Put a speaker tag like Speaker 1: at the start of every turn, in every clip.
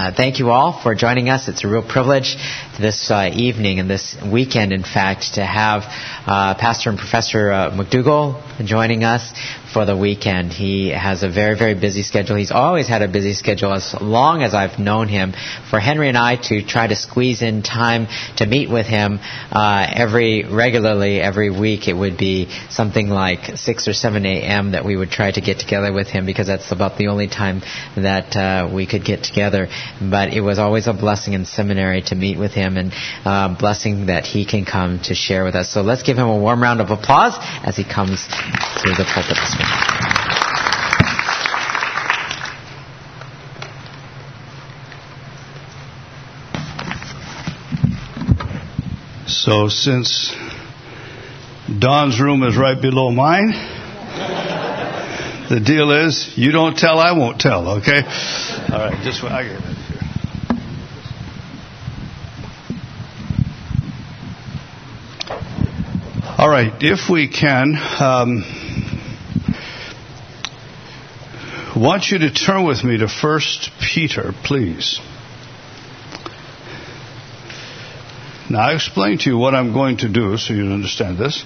Speaker 1: uh, thank you all for joining us. It's a real privilege this uh, evening and this weekend, in fact, to have uh, Pastor and Professor uh, McDougall joining us for the weekend. He has a very, very busy schedule. He's always had a busy schedule as long as I've known him. For Henry and I to try to squeeze in time to meet with him uh, every regularly every week, it would be something like 6 or 7 a.m. that we would try to get together with him because that's about the only time that uh, we could get together. But it was always a blessing in seminary to meet with him and uh, blessing that he can come to share with us. So let's give him a warm round of applause as he comes to the pulpit.
Speaker 2: So since Don's room is right below mine, the deal is you don't tell, I won't tell, okay? All right, just I get it. All right, if we can, um, want you to turn with me to First Peter, please. Now, I explain to you what I'm going to do so you understand this.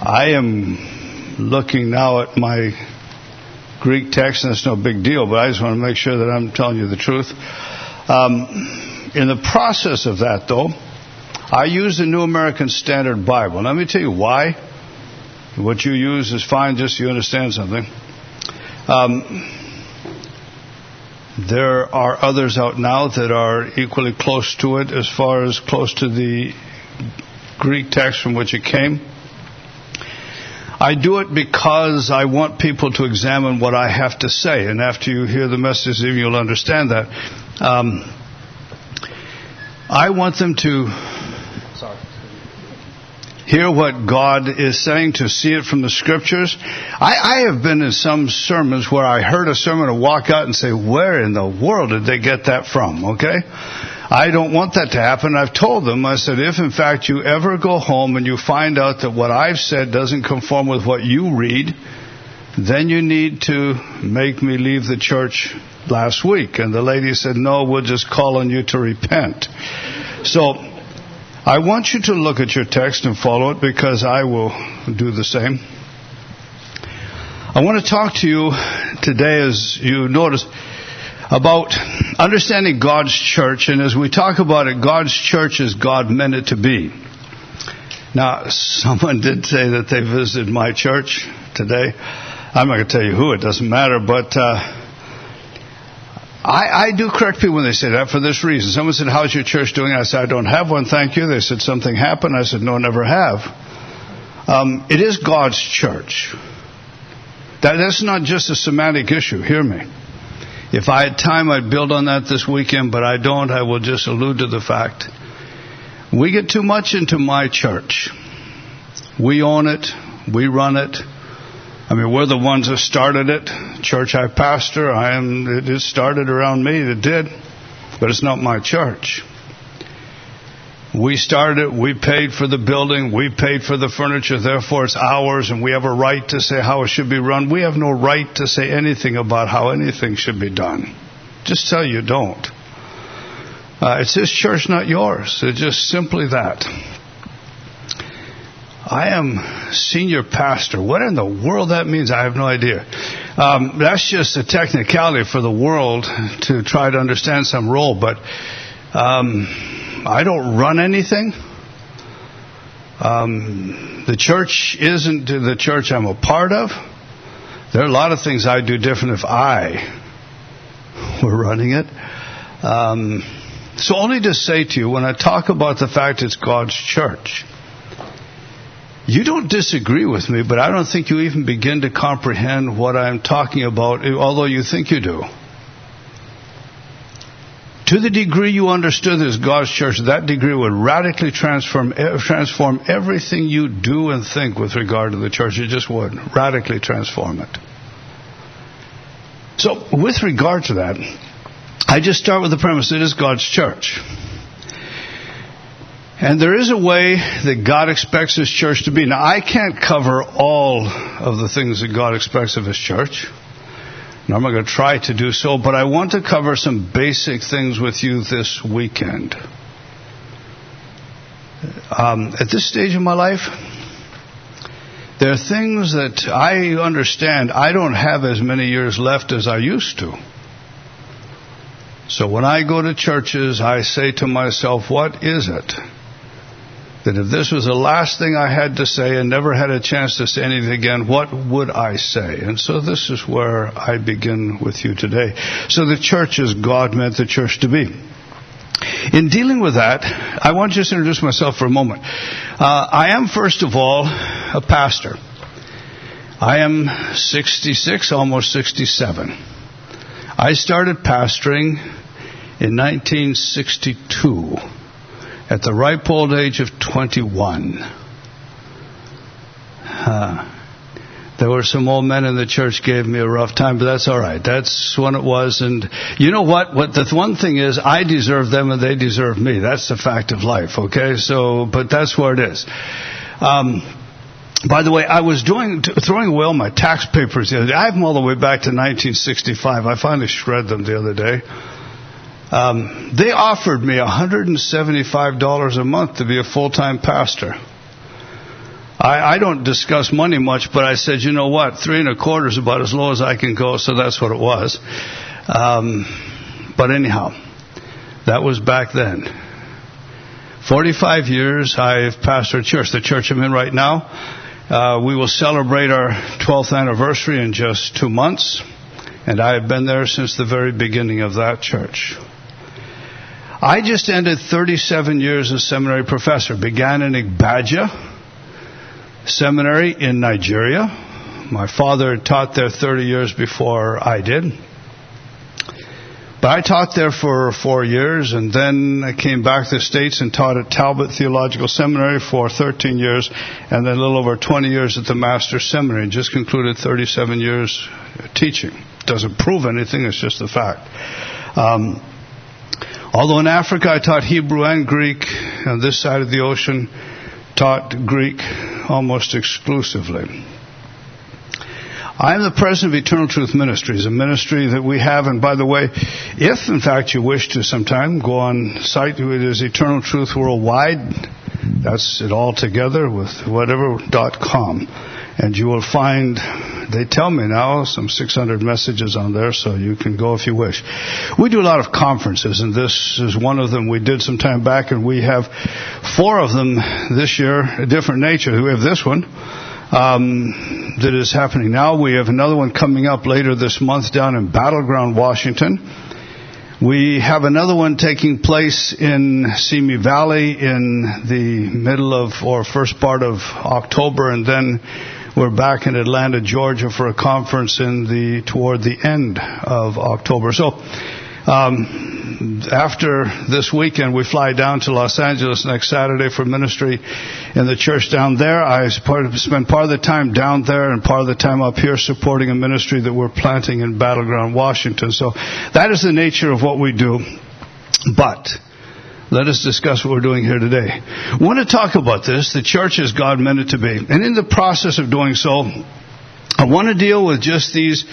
Speaker 2: I am looking now at my Greek text, and it's no big deal, but I just want to make sure that I'm telling you the truth. Um, in the process of that, though, I use the New American Standard Bible. Let me tell you why. What you use is fine, just so you understand something. Um, there are others out now that are equally close to it as far as close to the Greek text from which it came. I do it because I want people to examine what I have to say, and after you hear the message, you'll understand that. Um, I want them to hear what God is saying, to see it from the scriptures. I, I, have been in some sermons where I heard a sermon and walk out and say, where in the world did they get that from? Okay? I don't want that to happen. I've told them, I said, if in fact you ever go home and you find out that what I've said doesn't conform with what you read, then you need to make me leave the church last week. And the lady said, no, we'll just call on you to repent. So, I want you to look at your text and follow it because I will do the same. I want to talk to you today, as you notice, about understanding God's church. And as we talk about it, God's church as God meant it to be. Now, someone did say that they visited my church today. I'm not going to tell you who, it doesn't matter, but. Uh, I, I do correct people when they say that for this reason. Someone said, How's your church doing? I said, I don't have one, thank you. They said, Something happened. I said, No, never have. Um, it is God's church. That, that's not just a semantic issue. Hear me. If I had time, I'd build on that this weekend, but I don't. I will just allude to the fact. We get too much into my church. We own it. We run it. I mean, we're the ones that started it. Church I pastor, I am. It started around me. It did, but it's not my church. We started it. We paid for the building. We paid for the furniture. Therefore, it's ours, and we have a right to say how it should be run. We have no right to say anything about how anything should be done. Just tell you don't. Uh, it's his church, not yours. It's just simply that. I am senior pastor. What in the world that means, I have no idea. Um, that's just a technicality for the world to try to understand some role, but um, I don't run anything. Um, the church isn't the church I'm a part of. There are a lot of things I'd do different if I were running it. Um, so only to say to you, when I talk about the fact it's God's church, you don't disagree with me, but I don't think you even begin to comprehend what I'm talking about, eh, although you think you do. To the degree you understood this God's church, that degree would radically transform, eh, transform everything you do and think with regard to the church. It just would. Radically transform it. So, with regard to that, I just start with the premise it is God's church. And there is a way that God expects His church to be. Now, I can't cover all of the things that God expects of His church. I'm not going to try to do so, but I want to cover some basic things with you this weekend. Um, at this stage of my life, there are things that I understand I don't have as many years left as I used to. So when I go to churches, I say to myself, what is it? That if this was the last thing I had to say and never had a chance to say anything again, what would I say? And so this is where I begin with you today. So the church as God meant the church to be. In dealing with that, I want to just introduce myself for a moment. Uh, I am, first of all, a pastor. I am 66, almost 67. I started pastoring in 1962 at the ripe old age of 21. Uh, there were some old men in the church gave me a rough time, but that's all right. That's when it was. And you know what? What the one thing is, I deserve them and they deserve me. That's the fact of life. Okay. So, but that's where it is. Um, by the way, I was doing throwing away all my tax papers the other day. I have them all the way back to 1965. I finally shred them the other day. Um, they offered me $175 a month to be a full time pastor. I, I don't discuss money much, but I said, you know what? Three and a quarter is about as low as I can go, so that's what it was. Um, but anyhow, that was back then. 45 years I've pastored church, the church I'm in right now. Uh, we will celebrate our 12th anniversary in just two months, and I have been there since the very beginning of that church. I just ended 37 years as seminary professor. Began in Igbaja, seminary in Nigeria. My father taught there 30 years before I did. But I taught there for four years and then I came back to the States and taught at Talbot Theological Seminary for 13 years and then a little over 20 years at the Master's Seminary and just concluded 37 years teaching. Doesn't prove anything, it's just a fact. Um, although in Africa I taught Hebrew and Greek on this side of the ocean, taught Greek almost exclusively. I am the president of Eternal Truth Ministries, a ministry that we have. And by the way, if in fact you wish to sometime go on site, it is Eternal Truth Worldwide. That's it all together with whatever.com. And you will find, they tell me now, some 600 messages on there, so you can go if you wish. We do a lot of conferences, and this is one of them we did some time back, and we have four of them this year, a different nature. We have this one. Um, that is happening now. We have another one coming up later this month down in Battle Ground, Washington. We have another one taking place in Simi Valley in the middle of or first part of October, and then we're back in Atlanta, Georgia for a conference in the toward the end of October. So um, after this weekend, we fly down to Los Angeles next Saturday for ministry in the church down there. I spend part of the time down there and part of the time up here supporting a ministry that we're planting in Battle Ground, Washington. So that is the nature of what we do. But let us discuss what we're doing here today. I want to talk about this, the church as God meant it to be. And in the process of doing so, I want to deal with just these,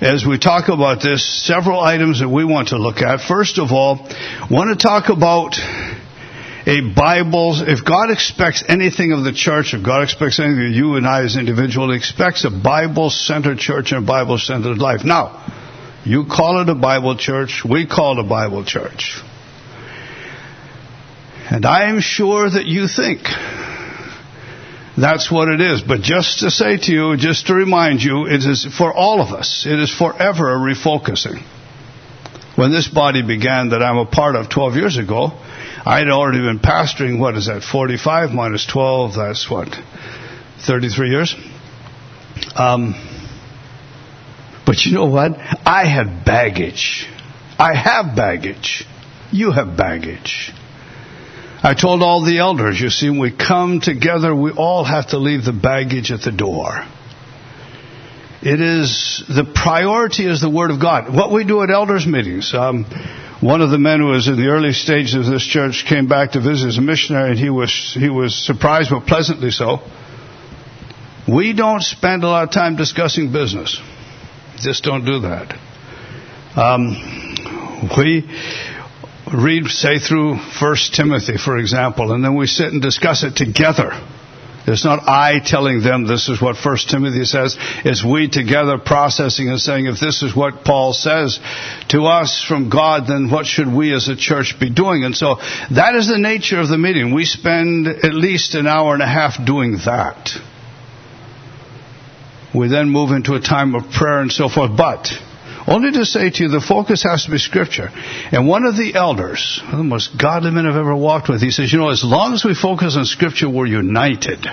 Speaker 2: as we talk about this, several items that we want to look at. First of all, I want to talk about a Bible, if God expects anything of the church, if God expects anything of you and I as individuals, expects a Bible-centered church and a Bible-centered life. Now, you call it a Bible church, we call it a Bible church. And I am sure that you think that's what it is. But just to say to you, just to remind you, it is for all of us. It is forever a refocusing. When this body began that I'm a part of 12 years ago, I had already been pastoring, what is that, 45 minus 12, that's what, 33 years? Um, but you know what? I had baggage. I have baggage. You have baggage. I told all the elders, you see, when we come together, we all have to leave the baggage at the door. It is, the priority is the Word of God. What we do at elders meetings, um, one of the men who was in the early stages of this church came back to visit as a missionary, and he was he was surprised, but pleasantly so. We don't spend a lot of time discussing business. Just don't do that. Um, we read, say, through First Timothy, for example, and then we sit and discuss it together. It's not I telling them this is what First Timothy says. It's we together processing and saying, if this is what Paul says to us from God, then what should we as a church be doing? And so that is the nature of the meeting. We spend at least an hour and a half doing that. We then move into a time of prayer and so forth. But only to say to you, the focus has to be Scripture. And one of the elders, one of the most godly men I've ever walked with, he says, you know, as long as we focus on Scripture, we're united.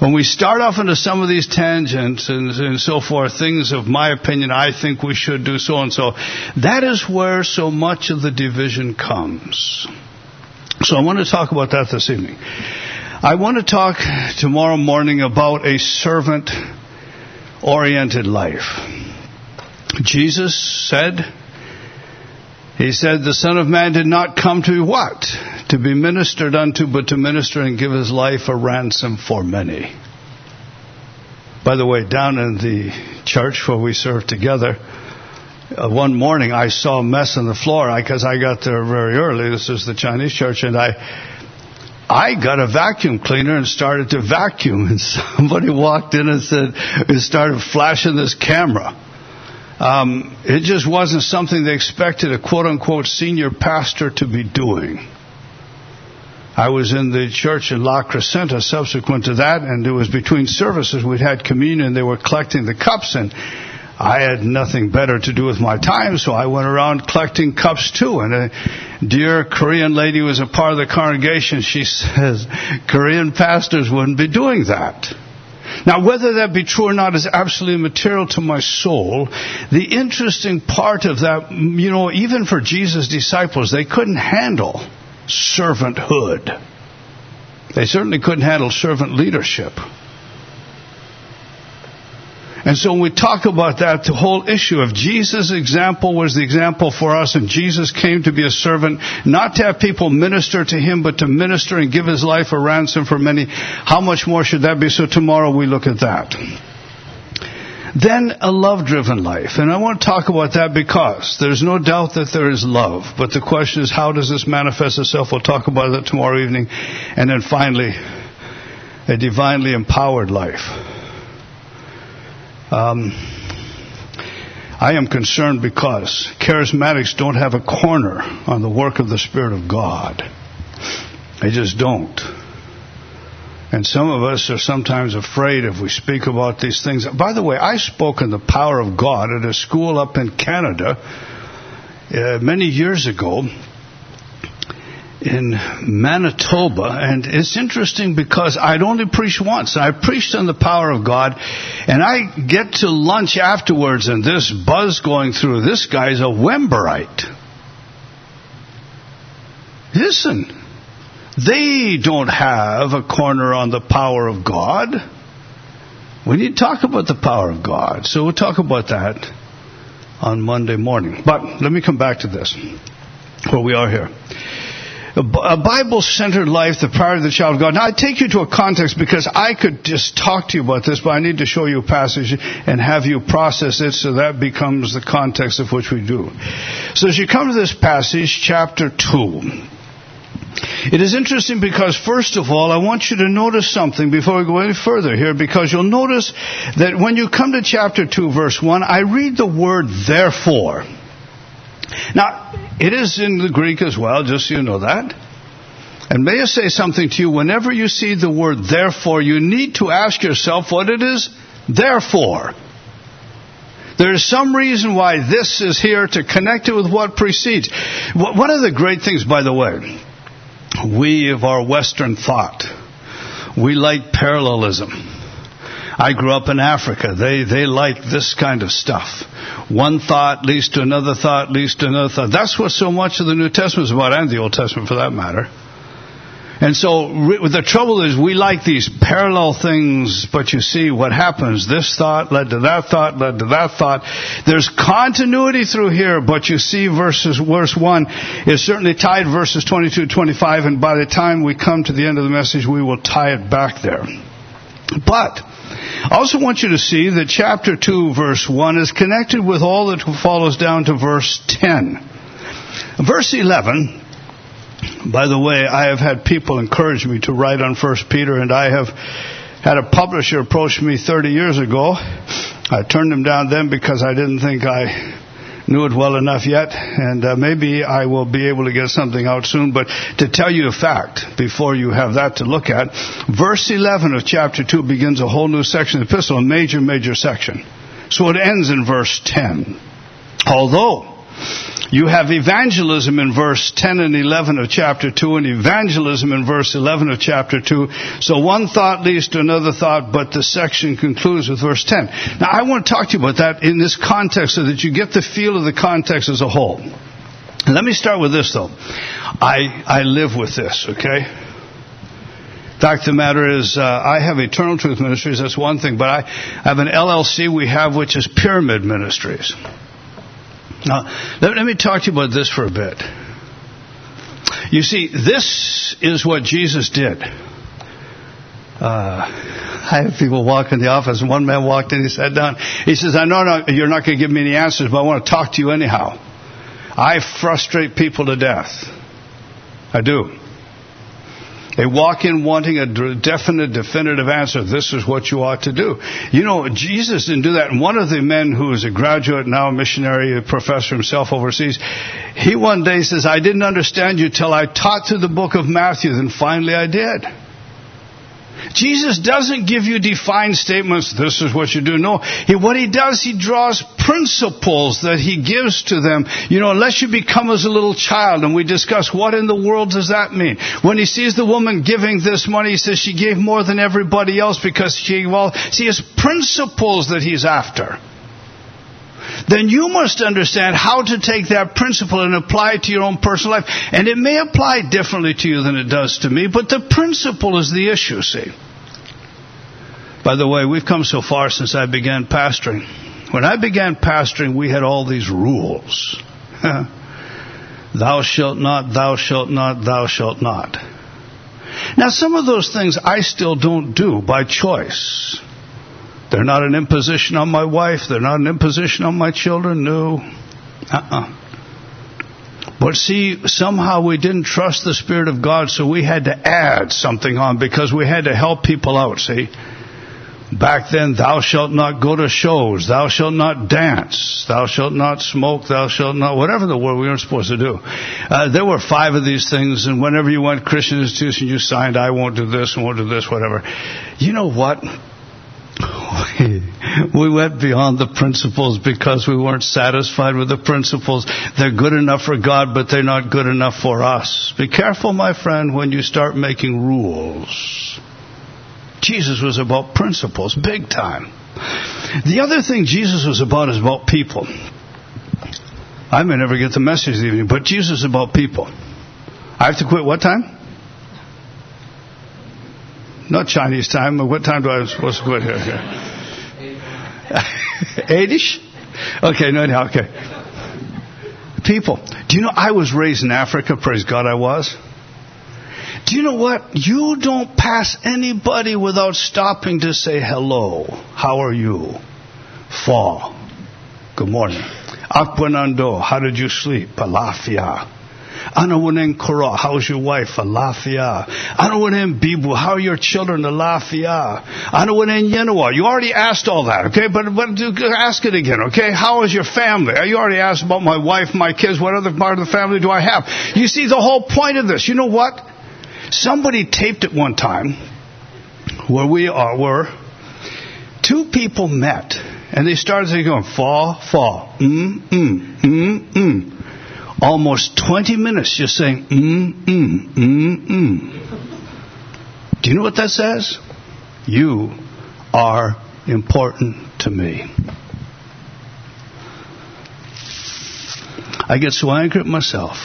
Speaker 2: When we start off into some of these tangents and, and so forth, things of my opinion, I think we should do so and so, that is where so much of the division comes. So I want to talk about that this evening. I want to talk tomorrow morning about a servant oriented life. Jesus said, He said, the Son of Man did not come to what? To be ministered unto, but to minister and give His life a ransom for many. By the way, down in the church where we serve together, uh, one morning I saw a mess on the floor because I, I got there very early. This is the Chinese church, and I I got a vacuum cleaner and started to vacuum, and somebody walked in and said, "It started flashing this camera." Um, it just wasn't something they expected a quote unquote senior pastor to be doing. I was in the church in La Crescenta subsequent to that, and it was between services. We'd had communion. They were collecting the cups, and I had nothing better to do with my time, so I went around collecting cups too. And a dear Korean lady was a part of the congregation. She says, Korean pastors wouldn't be doing that. Now, whether that be true or not is absolutely material to my soul. The interesting part of that, you know, even for Jesus' disciples, they couldn't handle servanthood. They certainly couldn't handle servant leadership. And so when we talk about that, the whole issue of Jesus' example was the example for us, and Jesus came to be a servant, not to have people minister to him, but to minister and give his life a ransom for many. How much more should that be? So tomorrow we look at that. Then a love driven life. And I want to talk about that because there's no doubt that there is love. But the question is, how does this manifest itself? We'll talk about that tomorrow evening. And then finally, a divinely empowered life. Um, I am concerned because charismatics don't have a corner on the work of the Spirit of God. They just don't. And some of us are sometimes afraid if we speak about these things. By the way, I spoke in the power of God at a school up in Canada uh, many years ago in Manitoba, and it's interesting because I'd only preached once. I preached on the power of God, and I get to lunch afterwards, and this buzz going through. This guy's a Wimberite. Listen, they don't have a corner on the power of God. We need to talk about the power of God. So we'll talk about that on Monday morning. But let me come back to this, where we are here a Bible centered life, the power of the child of God. Now, I take you to a context because I could just talk to you about this, but I need to show you a passage and have you process it so that becomes the context of which we do. So, as you come to this passage, chapter 2, it is interesting because, first of all, I want you to notice something before we go any further here, because you'll notice that when you come to chapter 2, verse 1, I read the word therefore. Now, it is in the Greek as well, just so you know that. And may I say something to you? Whenever you see the word therefore, you need to ask yourself what it is therefore. There is some reason why this is here to connect it with what precedes. One of the great things, by the way, we of our Western thought, we like parallelism. I grew up in Africa. They, they like this kind of stuff. One thought leads to another thought leads to another thought. That's what so much of the New Testament is about, and the Old Testament for that matter. And so the trouble is we like these parallel things, but you see what happens. This thought led to that thought, led to that thought. There's continuity through here, but you see verses, verse 1 is certainly tied verses 22 25, and by the time we come to the end of the message, we will tie it back there. But, I also want you to see that chapter 2 verse 1 is connected with all that follows down to verse 10. Verse 11 by the way, I have had people encourage me to write on First Peter, and I have had a publisher approach me 30 years ago. I turned him down then because I didn't think I knew it well enough yet, and uh, maybe I will be able to get something out soon. But to tell you a fact, before you have that to look at, verse 11 of chapter 2 begins a whole new section of the epistle, a major, major section. So it ends in verse 10. Although you have evangelism in verse 10 and 11 of chapter 2 and evangelism in verse 11 of chapter 2. So one thought leads to another thought, but the section concludes with verse 10. Now I want to talk to you about that in this context so that you get the feel of the context as a whole. Let me start with this though. I, I live with this, okay? Fact of the matter is, uh, I have Eternal Truth Ministries, that's one thing, but I have an LLC we have which is Pyramid Ministries. Now, let, let me talk to you about this for a bit. You see, this is what Jesus did. Uh, I have people walk in the office, and one man walked in, he sat down. He says, I know not, you're not going to give me any answers, but I want to talk to you anyhow. I frustrate people to death. I do. They walk in wanting a definite, definitive answer. This is what you ought to do. You know, Jesus didn't do that. And one of the men who is a graduate, now a missionary, a professor himself overseas, he one day says, I didn't understand you till I taught through the book of Matthew, then finally I did. Jesus doesn't give you defined statements, this is what you do. No, he, what he does, he draws principles that he gives to them. You know, unless you become as a little child, and we discuss what in the world does that mean. When he sees the woman giving this money, he says she gave more than everybody else because she, well, see, it's principles that he's after then you must understand how to take that principle and apply it to your own personal life. And it may apply differently to you than it does to me, but the principle is the issue, see. By the way, we've come so far since I began pastoring. When I began pastoring, we had all these rules. thou shalt not, thou shalt not, thou shalt not. Now, some of those things I still don't do by choice. They're not an imposition on my wife. They're not an imposition on my children. No. Uh-uh. But see, somehow we didn't trust the Spirit of God, so we had to add something on because we had to help people out, see? Back then, thou shalt not go to shows, thou shalt not dance, thou shalt not smoke, thou shalt not, whatever the word we weren't supposed to do. Uh, there were five of these things, and whenever you went Christian institution, you signed, I won't do this won't do this, whatever. You know what? we went beyond the principles because we weren't satisfied with the principles. They're good enough for God, but they're not good enough for us. Be careful, my friend, when you start making rules. Jesus was about principles, big time. The other thing Jesus was about is about people. I may never get the message this evening, but Jesus is about people. I have to quit what time? Not Chinese time. What time do I supposed to quit here? Eightish? Okay, no, no, okay. People, do you know I was raised in Africa? Praise God, I was. Do you know what? You don't pass anybody without stopping to say hello. How are you? Fall. Good morning. Akwanando, how did you sleep? Palafia. Anawanen Kora, how's your wife? Alafia. Anawanen Bibu, how are your children? Alafia. Anawanen Yenawa. You already asked all that, okay? But, but ask it again, okay? How is your family? You already asked about my wife, my kids. What other part of the family do I have? You see the whole point of this. You know what? Somebody taped it one time where we are, were two people met and they started going, fall, fall, mm, mm, mm, mm almost 20 minutes just saying, mm, mm, mm, mm. Do you know what that says? You are important to me. I get so angry at myself.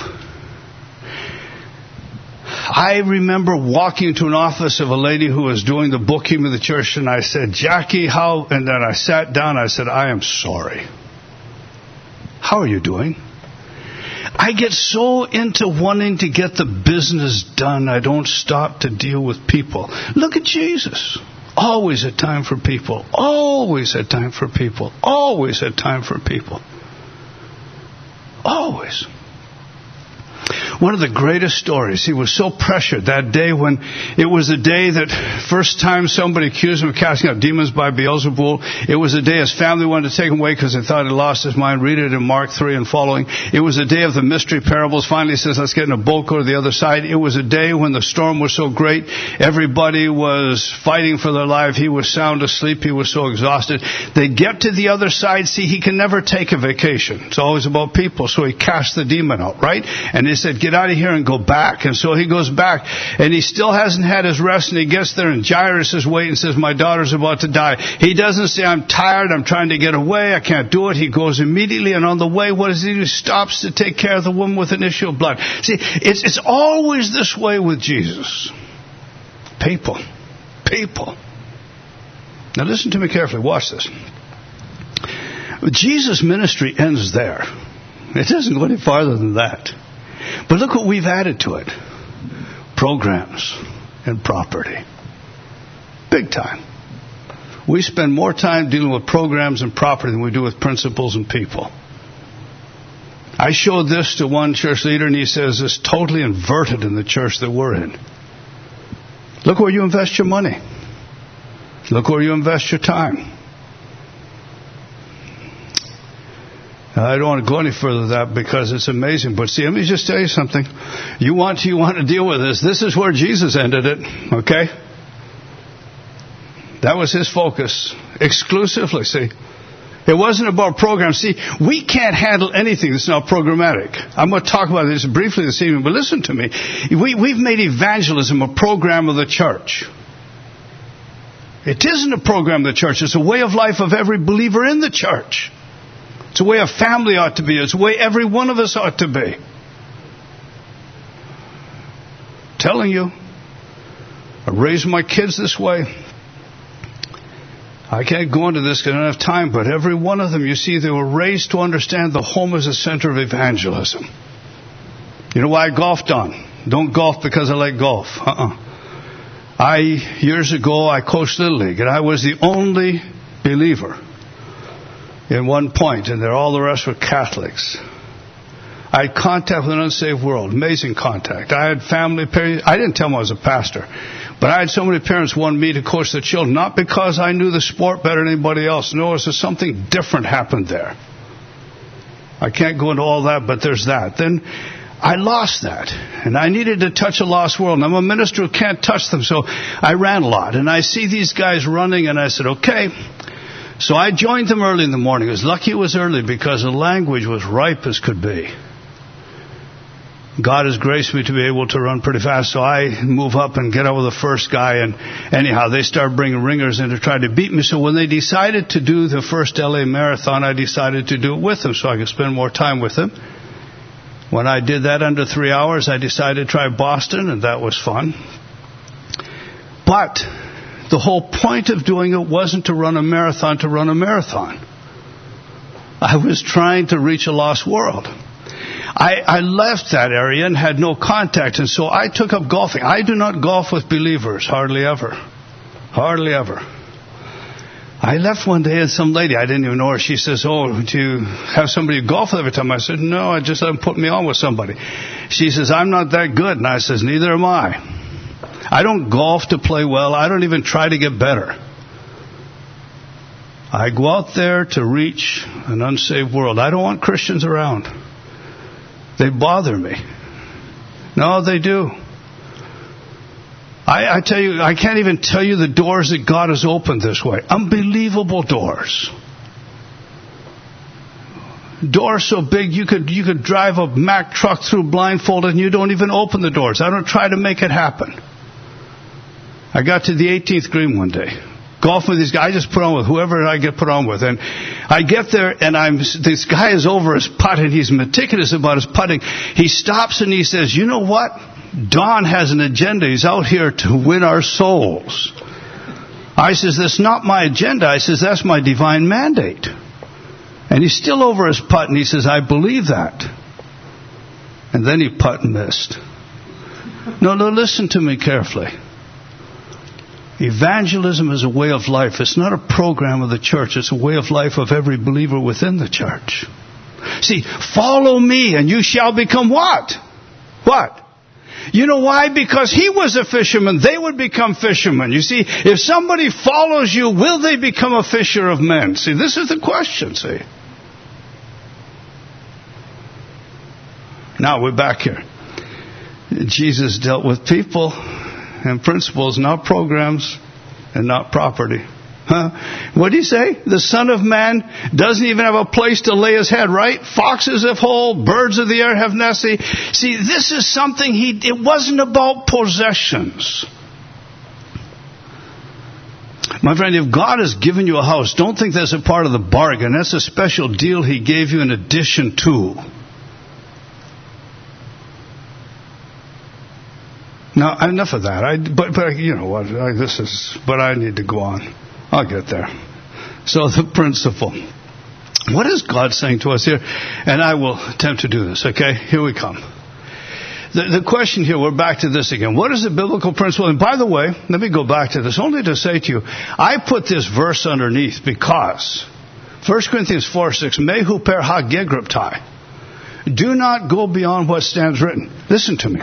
Speaker 2: I remember walking into an office of a lady who was doing the bookkeeping of the church, and I said, Jackie, how? And then I sat down. I said, I am sorry. How are you doing? I get so into wanting to get the business done, I don't stop to deal with people. Look at Jesus. Always a time for people. Always a time for people. Always a time for people. Always one of the greatest stories. He was so pressured that day when it was the day that first time somebody accused him of casting out demons by Beelzebul. It was the day his family wanted to take him away because they thought he lost his mind. Read it in Mark 3 and following. It was the day of the mystery parables. Finally he says, let's get in a boat, go to the other side. It was a day when the storm was so great. Everybody was fighting for their life. He was sound asleep. He was so exhausted. They get to the other side. See, he can never take a vacation. It's always about people. So he cast the demon out, right? And he said, get out of here and go back. And so he goes back and he still hasn't had his rest and he gets there and Jairus is waiting and says, my daughter's about to die. He doesn't say, I'm tired, I'm trying to get away, I can't do it. He goes immediately and on the way, what does he do? He stops to take care of the woman with an issue of blood. See, it's, it's always this way with Jesus. People. People. Now listen to me carefully. Watch this. Jesus' ministry ends there. It doesn't go any farther than that. But look what we've added to it programs and property. Big time. We spend more time dealing with programs and property than we do with principles and people. I showed this to one church leader, and he says it's totally inverted in the church that we're in. Look where you invest your money. Look where you invest your time. I don't want to go any further than that because it's amazing. But see, let me just tell you something. You want to, you want to deal with this. This is where Jesus ended it, okay? That was his focus exclusively, see. It wasn't about programs. See, we can't handle anything that's not programmatic. I'm going to talk about this briefly this evening, but listen to me. We, we've made evangelism a program of the church. It isn't a program of the church. It's a way of life of every believer in the church. It's the way a family ought to be. It's the way every one of us ought to be. telling you, I raised my kids this way. I can't go into this because I don't have time, but every one of them, you see, they were raised to understand the home is a center of evangelism. You know why I golfed on? Don't golf because I like golf. Uh-uh. I, years ago, I coached Little League, and I was the only believer in one point, and there all the rest were Catholics. I had contact with an unsaved world, amazing contact. I had family, parents. I didn't tell them I was a pastor, but I had so many parents wanted me to coach their children, not because I knew the sport better than anybody else. No, it's just something different happened there. I can't go into all that, but there's that. Then I lost that. And I needed to touch a lost world. And I'm a minister who can't touch them, so I ran a lot. And I see these guys running, and I said, okay, so I joined them early in the morning. It was lucky it was early because the language was ripe as could be. God has graced me to be able to run pretty fast, so I move up and get over the first guy, and anyhow, they start bringing ringers in to try to beat me. So when they decided to do the first LA marathon, I decided to do it with them so I could spend more time with them. When I did that under three hours, I decided to try Boston, and that was fun. But the whole point of doing it wasn't to run a marathon to run a marathon. I was trying to reach a lost world. I, I, left that area and had no contact, and so I took up golfing. I do not golf with believers, hardly ever. Hardly ever. I left one day and some lady, I didn't even know her, she says, Oh, do you have somebody golf with every time? I said, No, I just them put me on with somebody. She says, I'm not that good. And I says, Neither am I. I don't golf to play well. I don't even try to get better. I go out there to reach an unsaved world. I don't want Christians around. They bother me. No, they do. I, I, tell you, I can't even tell you the doors that God has opened this way. Unbelievable doors. Doors so big you could you could drive a Mack truck through blindfolded and you don't even open the doors. I don't try to make it happen. I got to the 18th green one day. Golfing with these guys. I just put on with whoever I get put on with. And I get there and I'm, this guy is over his putt and he's meticulous about his putting. He stops and he says, you know what? Don has an agenda. He's out here to win our souls. I says, that's not my agenda. I says, that's my divine mandate. And he's still over his putt and he says, I believe that. And then he putt and missed. No, no, listen to me carefully. Evangelism is a way of life. It's not a program of the church. It's a way of life of every believer within the church. See, follow me and you shall become what? What? You know why? Because he was a fisherman. They would become fishermen. You see, if somebody follows you, will they become a fisher of men? See, this is the question, see. Now we're back here. Jesus dealt with people and principles, not programs and not property. Huh? What did he say? The Son of Man doesn't even have a place to lay his head, right? Foxes have hole, birds of the air have nests. See, this is something he, it wasn't about possessions. My friend, if God has given you a house, don't think that's a part of the bargain. That's a special deal he gave you in addition to. Now, enough of that. I, but, but you know what? I, this is. But I need to go on. I'll get there. So the principle. What is God saying to us here? And I will attempt to do this. Okay, here we come. The, the question here, we're back to this again. What is the biblical principle? And by the way, let me go back to this only to say to you, I put this verse underneath because 1 Corinthians 4 6, Mehu per hagegriptai. Do not go beyond what stands written. Listen to me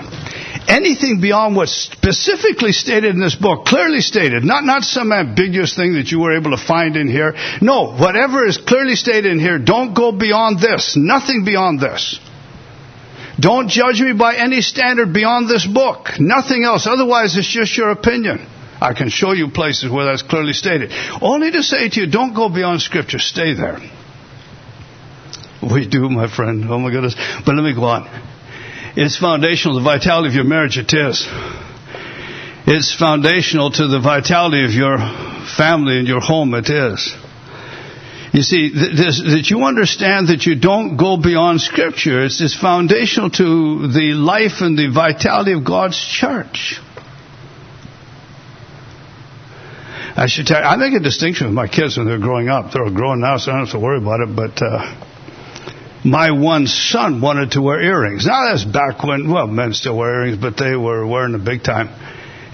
Speaker 2: anything beyond what's specifically stated in this book, clearly stated, not, not some ambiguous thing that you were able to find in here. No, whatever is clearly stated in here, don't go beyond this. Nothing beyond this. Don't judge me by any standard beyond this book. Nothing else. Otherwise, it's just your opinion. I can show you places where that's clearly stated. Only to say to you, don't go beyond Scripture. Stay there. We do, my friend. Oh my goodness. But let me go on. It's foundational to the vitality of your marriage. It is. It's foundational to the vitality of your family and your home. It is. You see, this, that you understand that you don't go beyond Scripture. It's, it's foundational to the life and the vitality of God's church. I should tell you, I make a distinction with my kids when they're growing up. They're growing now, so I don't have to worry about it. But uh, my one son wanted to wear earrings. Now that's back when, well, men still wear earrings, but they were wearing them big time.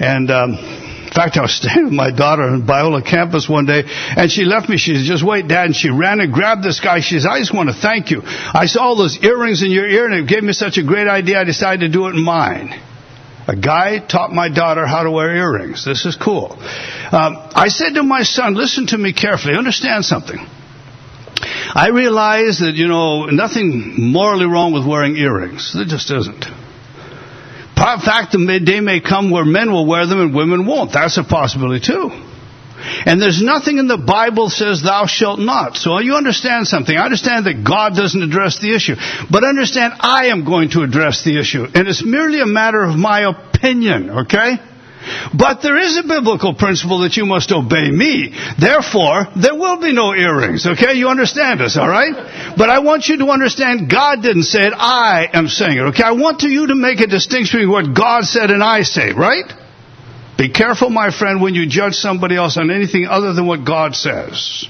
Speaker 2: And, um, in fact, I was staying with my daughter on Biola campus one day, and she left me. She said, just wait, Dad. And she ran and grabbed this guy. She says, I just want to thank you. I saw all those earrings in your ear, and it gave me such a great idea, I decided to do it in mine. A guy taught my daughter how to wear earrings. This is cool. Um, I said to my son, listen to me carefully. Understand something. I realize that, you know, nothing morally wrong with wearing earrings. There just isn't. In fact, the day may come where men will wear them and women won't. That's a possibility too. And there's nothing in the Bible says thou shalt not. So you understand something. I understand that God doesn't address the issue. But understand I am going to address the issue. And it's merely a matter of my opinion, okay? But there is a biblical principle that you must obey me. Therefore, there will be no earrings. Okay? You understand us, alright? But I want you to understand God didn't say it, I am saying it. Okay? I want you to make a distinction between what God said and I say, right? Be careful, my friend, when you judge somebody else on anything other than what God says,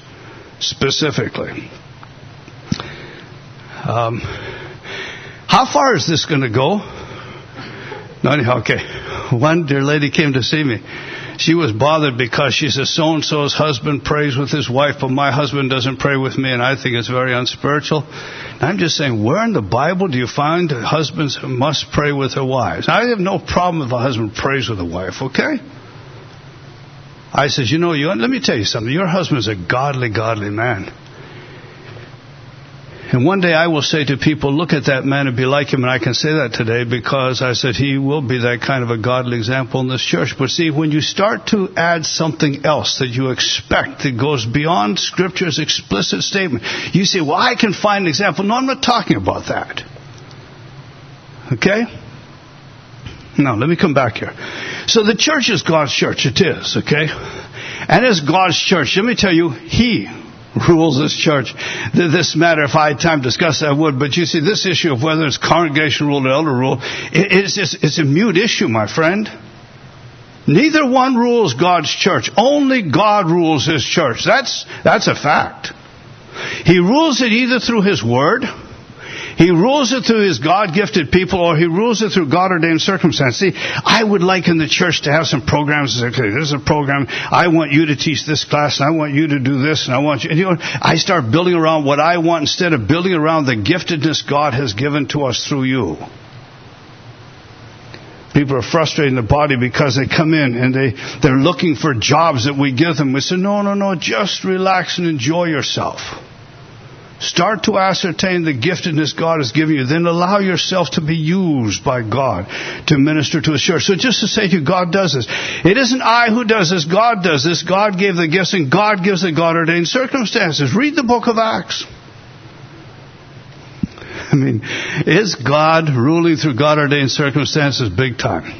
Speaker 2: specifically. Um, how far is this going to go? No, okay. One dear lady came to see me. She was bothered because she says so and so's husband prays with his wife, but my husband doesn't pray with me, and I think it's very unspiritual. And I'm just saying, where in the Bible do you find husbands must pray with their wives? I have no problem if a husband prays with a wife, okay? I says, you know, you, let me tell you something. Your husband's a godly, godly man. And one day I will say to people, look at that man and be like him. And I can say that today because I said he will be that kind of a godly example in this church. But see, when you start to add something else that you expect that goes beyond Scripture's explicit statement, you say, well, I can find an example. No, I'm not talking about that. Okay? Now, let me come back here. So the church is God's church. It is, okay? And as God's church, let me tell you, He rules this church. This matter, if I had time to discuss I would. But you see, this issue of whether it's congregation rule or elder rule, it's, just, it's a mute issue, my friend. Neither one rules God's church. Only God rules His church. That's, that's a fact. He rules it either through His Word, He rules it through His God-gifted people, or He rules it through God-ordained circumstances. See, I would like in the church to have some programs. Okay, this is a program. I want you to teach this class, and I want you to do this, and I want you. And you know, I start building around what I want instead of building around the giftedness God has given to us through you. People are frustrated in the body because they come in and they, they're looking for jobs that we give them. We say, no, no, no, just relax and enjoy yourself. Start to ascertain the giftedness God has given you. Then allow yourself to be used by God to minister to His church. So just to say to you, God does this. It isn't I who does this. God does this. God gave the gifts and God gives the God ordained circumstances. Read the book of Acts. I mean, is God ruling through God ordained circumstances big time?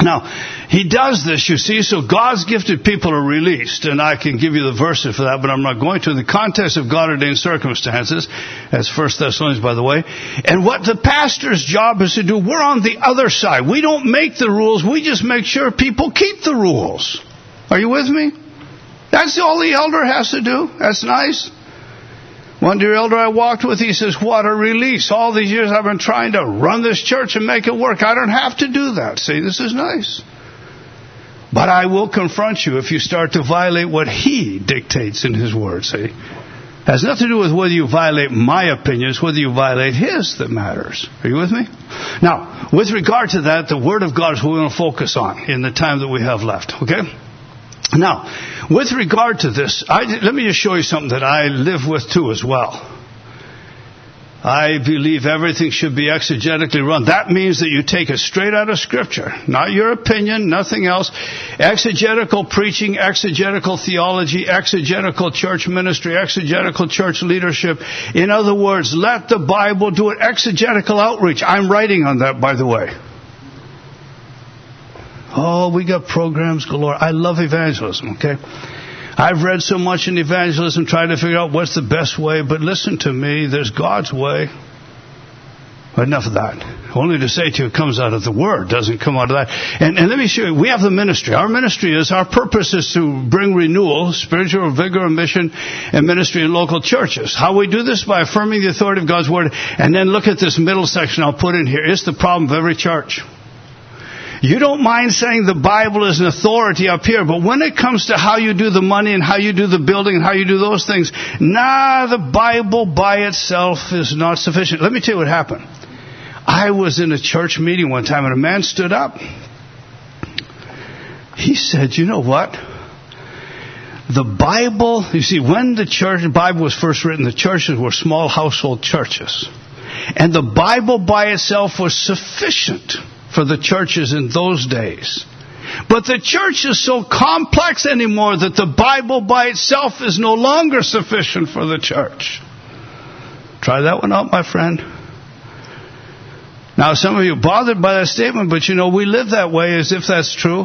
Speaker 2: Now, he does this, you see, so God's gifted people are released, and I can give you the verses for that, but I'm not going to. In the context of God ordained circumstances, as First Thessalonians, by the way, and what the pastor's job is to do, we're on the other side. We don't make the rules, we just make sure people keep the rules. Are you with me? That's all the elder has to do. That's nice. One dear elder I walked with, he says, What a release. All these years I've been trying to run this church and make it work. I don't have to do that. See, this is nice. But I will confront you if you start to violate what he dictates in his word. See? Has nothing to do with whether you violate my opinions, whether you violate his that matters. Are you with me? Now, with regard to that, the Word of God is what we're going to focus on in the time that we have left. Okay? Now, with regard to this, I, let me just show you something that I live with too as well. I believe everything should be exegetically run. That means that you take it straight out of Scripture, not your opinion, nothing else. Exegetical preaching, exegetical theology, exegetical church ministry, exegetical church leadership. In other words, let the Bible do an Exegetical outreach. I'm writing on that, by the way. Oh, we got programs galore. I love evangelism, okay? I've read so much in evangelism trying to figure out what's the best way, but listen to me, there's God's way. Enough of that. Only to say to you, it comes out of the Word, doesn't come out of that. And, and let me show you, we have the ministry. Our ministry is, our purpose is to bring renewal, spiritual vigor and mission and ministry in local churches. How we do this? By affirming the authority of God's Word. And then look at this middle section I'll put in here. It's the problem of every church. You don't mind saying the Bible is an authority up here, but when it comes to how you do the money and how you do the building and how you do those things, nah, the Bible by itself is not sufficient. Let me tell you what happened. I was in a church meeting one time and a man stood up. He said, you know what? The Bible, you see, when the church, the Bible was first written, the churches were small household churches. And the Bible by itself was sufficient for the churches in those days. But the church is so complex anymore that the Bible by itself is no longer sufficient for the church. Try that one out, my friend. Now, some of you are bothered by that statement, but you know, we live that way as if that's true.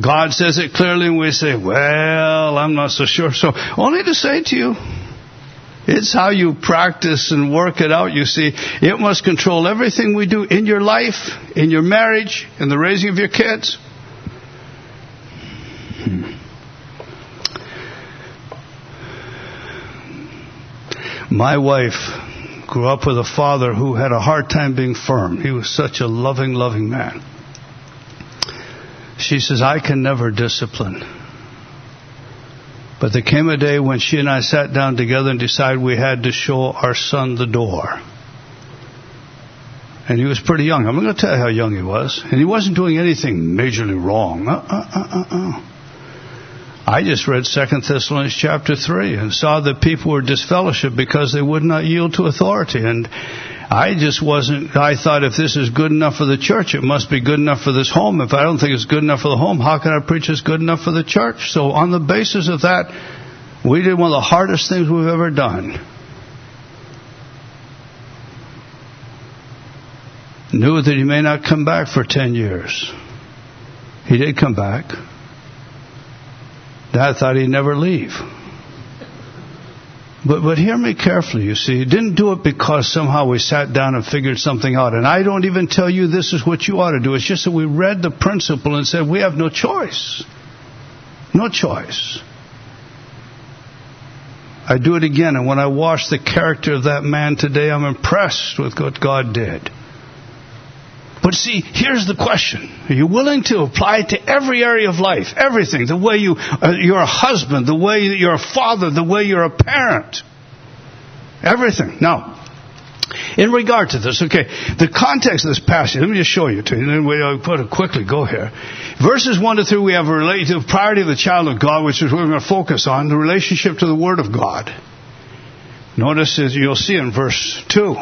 Speaker 2: God says it clearly, and we say, well, I'm not so sure. So, only to say to you, it's how you practice and work it out, you see. It must control everything we do in your life, in your marriage, in the raising of your kids. Hmm. My wife grew up with a father who had a hard time being firm. He was such a loving, loving man. She says, I can never discipline. But there came a day when she and I sat down together and decided we had to show our son the door. And he was pretty young. I'm not going to tell you how young he was. And he wasn't doing anything majorly wrong. Uh, uh, uh, uh. I just read Second Thessalonians chapter 3 and saw that people were disfellowship because they would not yield to authority. And I just wasn't, I thought if this is good enough for the church, it must be good enough for this home. If I don't think it's good enough for the home, how can I preach it's good enough for the church? So on the basis of that, we did one of the hardest things we've ever done. Knew that he may not come back for 10 years. He did come back. Dad thought he'd never leave. But, but hear me carefully, you see. He didn't do it because somehow we sat down and figured something out. And I don't even tell you this is what you ought to do. It's just that we read the principle and said we have no choice. No choice. I do it again, and when I watch the character of that man today, I'm impressed with what God did. But see, here's the question. Are you willing to apply it to every area of life? Everything. The way you, uh, you're a husband, the way you're a father, the way you're a parent. Everything. Now, in regard to this, okay, the context of this passage, let me just show you to you, and then we'll put it quickly, go here. Verses 1 to 3, we have a relative priority of the child of God, which is what we're going to focus on, the relationship to the Word of God. Notice, as you'll see in verse 2,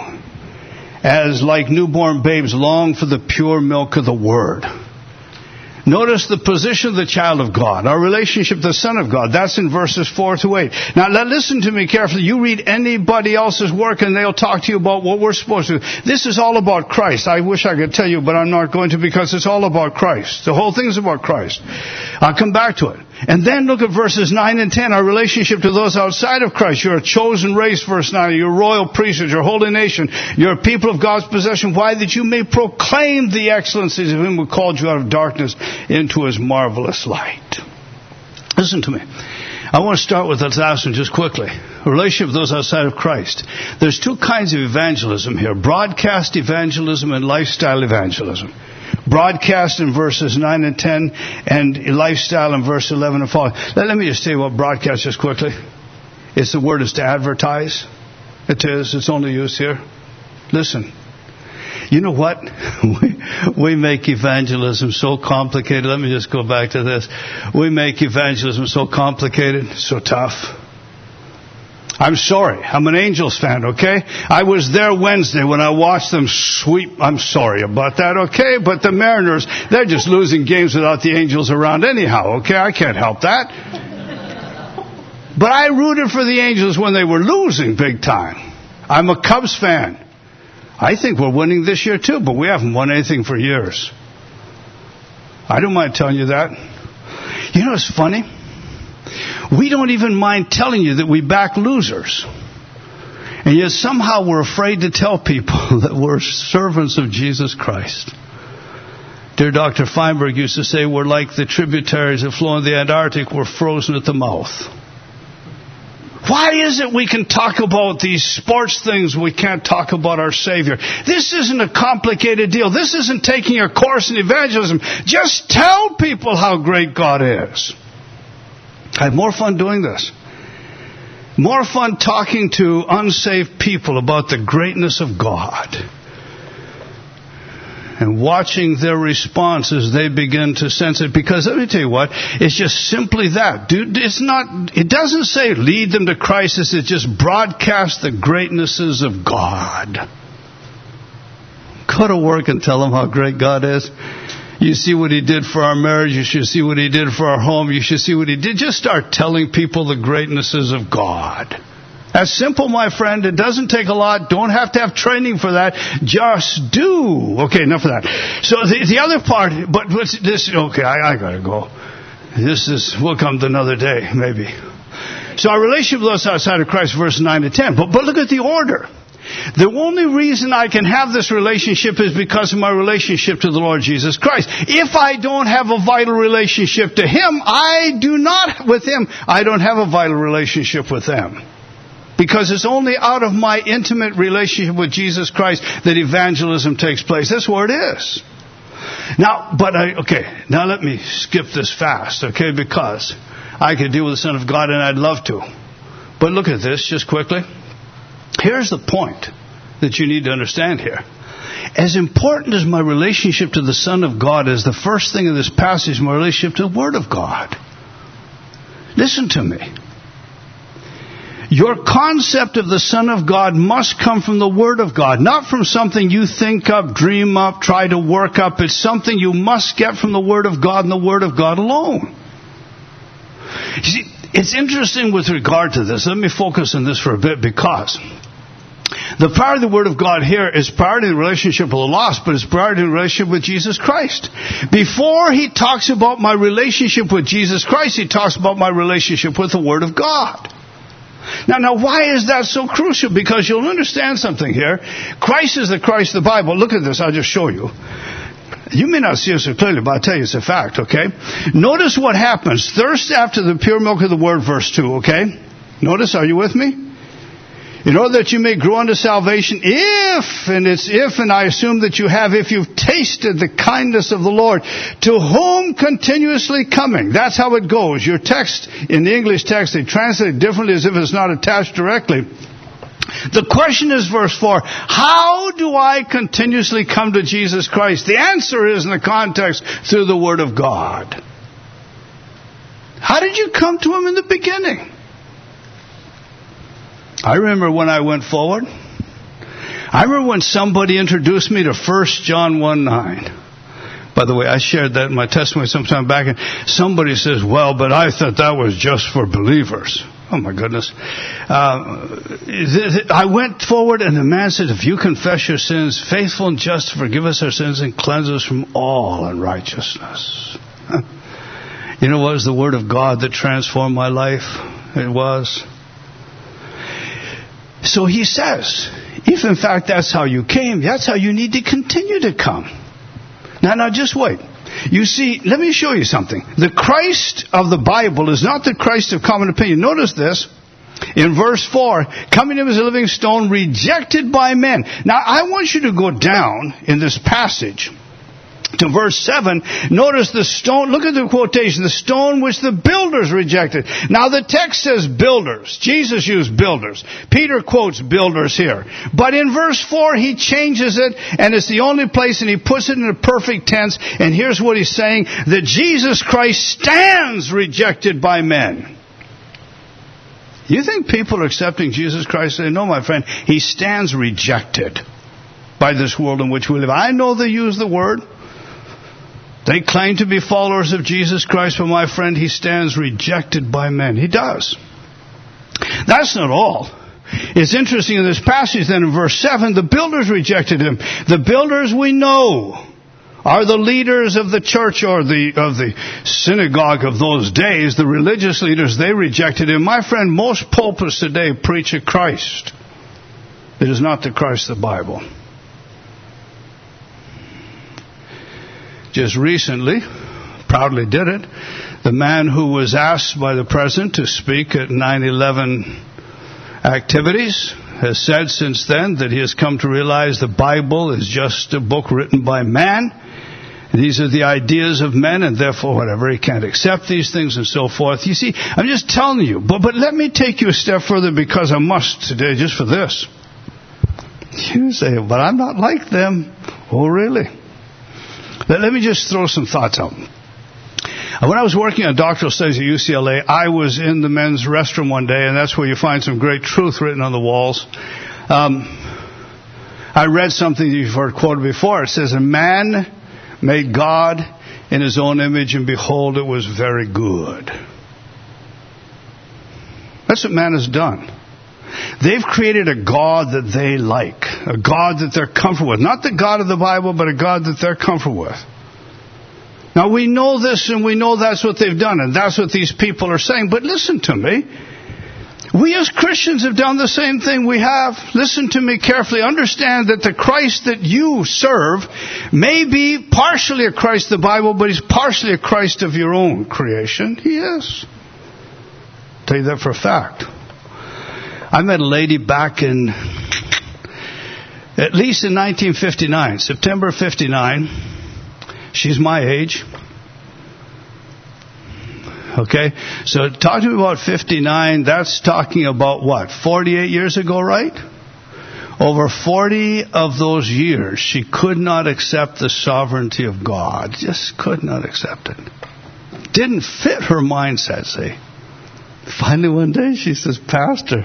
Speaker 2: as like newborn babes long for the pure milk of the Word. Notice the position of the child of God, our relationship to the Son of God. That's in verses 4 to 8. Now, listen to me carefully. You read anybody else's work and they'll talk to you about what we're supposed to do. This is all about Christ. I wish I could tell you, but I'm not going to because it's all about Christ. The whole thing is about Christ. I'll come back to it. And then look at verses 9 and 10, our relationship to those outside of Christ. You're a chosen race, verse 9. You're royal priesthood. You're a holy nation. You're a people of God's possession. Why? That you may proclaim the excellencies of Him who called you out of darkness into His marvelous light. Listen to me. I want to start with that last one just quickly. Relationship with those outside of Christ. There's two kinds of evangelism here. Broadcast evangelism and lifestyle evangelism broadcast in verses 9 and 10, and lifestyle in verse 11 and following. Let, me just you what broadcast just quickly. It's the word is to advertise. It is. It's only used here. Listen. You know what? We, we make evangelism so complicated. Let me just go back to this. We make evangelism so complicated, so tough. I'm sorry. I'm an Angels fan, okay? I was there Wednesday when I watched them sweep. I'm sorry about that, okay? But the Mariners, they're just losing games without the Angels around anyhow, okay? I can't help that. But I rooted for the Angels when they were losing big time. I'm a Cubs fan. I think we're winning this year too, but we haven't won anything for years. I don't mind telling you that. You know, it's funny. We don't even mind telling you that we back losers. And yet somehow we're afraid to tell people that we're servants of Jesus Christ. Dear Dr. Feinberg used to say we're like the tributaries that flow in the Antarctic, we're frozen at the mouth. Why is it we can talk about these sports things, we can't talk about our Savior? This isn't a complicated deal. This isn't taking a course in evangelism. Just tell people how great God is. I have more fun doing this. More fun talking to unsaved people about the greatness of God and watching their response as they begin to sense it. Because let me tell you what, it's just simply that. Dude, it's not, it doesn't say lead them to Christ, it just broadcast the greatnesses of God. Go to work and tell them how great God is. You see what he did for our marriage. You should see what he did for our home. You should see what he did. Just start telling people the greatnesses of God. That's simple, my friend. It doesn't take a lot. Don't have to have training for that. Just do. Okay, enough of that. So the, the other part, but what's this? Okay, I, I gotta go. This is, we'll come to another day, maybe. So our relationship with those outside of Christ, verse 9 to 10. But, but look at the order. The only reason I can have this relationship is because of my relationship to the Lord Jesus Christ. If I don't have a vital relationship to Him, I do not, with Him, I don't have a vital relationship with them. Because it's only out of my intimate relationship with Jesus Christ that evangelism takes place. That's where it is. Now, but I, okay, now let me skip this fast, okay, because I could deal with the Son of God and I'd love to. But look at this just quickly. Here's the point that you need to understand here. As important as my relationship to the Son of God is, the first thing in this passage, my relationship to the Word of God. Listen to me. Your concept of the Son of God must come from the Word of God, not from something you think up, dream up, try to work up. It's something you must get from the Word of God and the Word of God alone. You see, it's interesting with regard to this. Let me focus on this for a bit because the power of the Word of God here is part of the relationship with the lost, but it's part of the relationship with Jesus Christ. Before he talks about my relationship with Jesus Christ, he talks about my relationship with the Word of God. Now, now, why is that so crucial? Because you'll understand something here. Christ is the Christ of the Bible. Look at this. I'll just show you. You may not see it so clearly, but I'll tell you it's a fact, okay? Notice what happens. Thirst after the pure milk of the word, verse 2, okay? Notice, are you with me? In order that you may grow unto salvation, if, and it's if, and I assume that you have, if you've tasted the kindness of the Lord, to whom continuously coming. That's how it goes. Your text, in the English text, they translate it differently as if it's not attached directly. The question is verse 4, how do I continuously come to Jesus Christ? The answer is in the context through the Word of God. How did you come to Him in the beginning? I remember when I went forward. I remember when somebody introduced me to 1 John 1 9. By the way, I shared that in my testimony sometime back, and somebody says, Well, but I thought that was just for believers. Oh my goodness. Uh, I went forward and the man said, if you confess your sins, faithful and just forgive us our sins and cleanse us from all unrighteousness. you know what was the word of God that transformed my life? It was. So he says, if in fact that's how you came, that's how you need to continue to come. Now, now just wait. You see, let me show you something. The Christ of the Bible is not the Christ of common opinion. Notice this. In verse 4, coming to him as a living stone, rejected by men. Now, I want you to go down in this passage to verse 7, notice the stone, look at the quotation, the stone which the builders rejected. Now the text says builders. Jesus used builders. Peter quotes builders here. But in verse 4, he changes it, and it's the only place, and he puts it in a perfect tense, and here's what he's saying, that Jesus Christ stands rejected by men. You think people are accepting Jesus Christ? They no, my friend, he stands rejected by this world in which we live. I know they use the word. They claim to be followers of Jesus Christ, but my friend, he stands rejected by men. He does. That's not all. It's interesting in this passage then in verse 7, the builders rejected him. The builders we know are the leaders of the church or the, of the synagogue of those days, the religious leaders, they rejected him. My friend, most pulpits today preach a Christ. It is not the Christ of the Bible. Just recently, proudly did it, the man who was asked by the president to speak at 9 11 activities has said since then that he has come to realize the Bible is just a book written by man. These are the ideas of men, and therefore, whatever, he can't accept these things and so forth. You see, I'm just telling you. But, but let me take you a step further because I must today, just for this. You say, but I'm not like them. Oh, really? Let, let me just throw some thoughts out. When I was working on doctoral studies at UCLA, I was in the men's restroom one day, and that's where you find some great truth written on the walls. Um, I read something that you've heard quoted before. It says, A man made God in his own image, and behold, it was very good. That's what man has done. They've created a God that they like, a God that they're comfortable with. Not the God of the Bible, but a God that they're comfortable with. Now we know this and we know that's what they've done and that's what these people are saying, but listen to me. We as Christians have done the same thing. We have, listen to me carefully, understand that the Christ that you serve may be partially a Christ of the Bible, but he's partially a Christ of your own creation. He is. I'll tell you that for a fact. I met a lady back in, at least in 1959, September 59. She's my age. Okay? So talk to me about 59. That's talking about what? 48 years ago, right? Over 40 of those years, she could not accept the sovereignty of God. Just could not accept it. Didn't fit her mindset, see? Finally, one day she says, Pastor,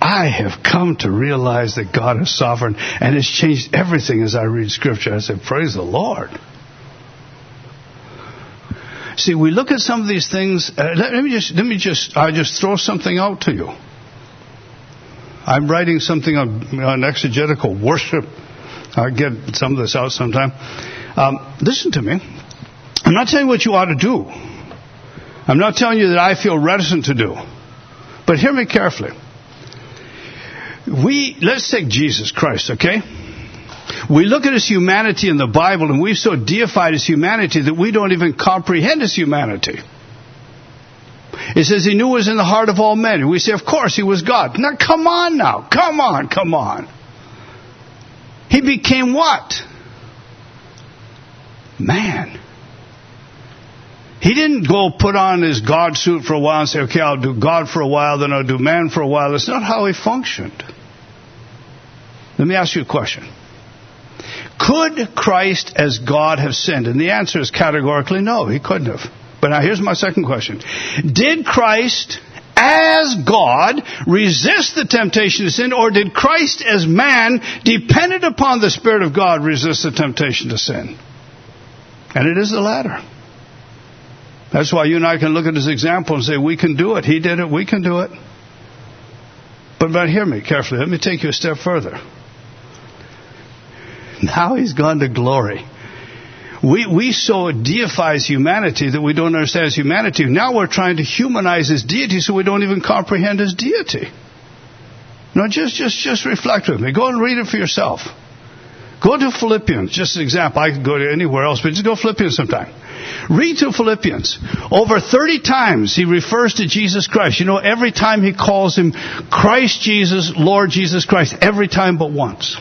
Speaker 2: I have come to realize that God is sovereign and has changed everything as I read Scripture. I said, Praise the Lord. See, we look at some of these things. Uh, let, let, me just, let me just, I just throw something out to you. I'm writing something on, on exegetical worship. I'll get some of this out sometime. Um, listen to me. I'm not telling you what you ought to do. I'm not telling you that I feel reticent to do. But hear me carefully. we, let's take Jesus Christ, okay? We look at his humanity in the Bible and we've so deified his humanity that we don't even comprehend his humanity. It says he knew what was in the heart of all men. And we say, of course, he was God. Now, come on now. Come on, come on. He became what? Man. He didn't go put on his God suit for a while and say, okay, I'll do God for a while, then I'll do man for a while. That's not how he functioned. Let me ask you a question. Could Christ as God have sinned? And the answer is categorically no, he couldn't have. But now here's my second question. Did Christ as God resist the temptation to sin, or did Christ as man, dependent upon the Spirit of God, resist the temptation to sin? And it is the latter. That's why you and I can look at his example and say, we can do it. He did it. We can do it. But, but hear me carefully. Let me take you a step further. Now he's gone to glory. We, we so deifies humanity that we don't understand his humanity. Now we're trying to humanize his deity so we don't even comprehend his deity. Now just, just, just reflect with me. Go and read it for yourself. Go to Philippians, just an example. I could go to anywhere else, but just go Philippians sometime. Read to Philippians. Over 30 times he refers to Jesus Christ. You know, every time he calls him Christ Jesus, Lord Jesus Christ, every time but once.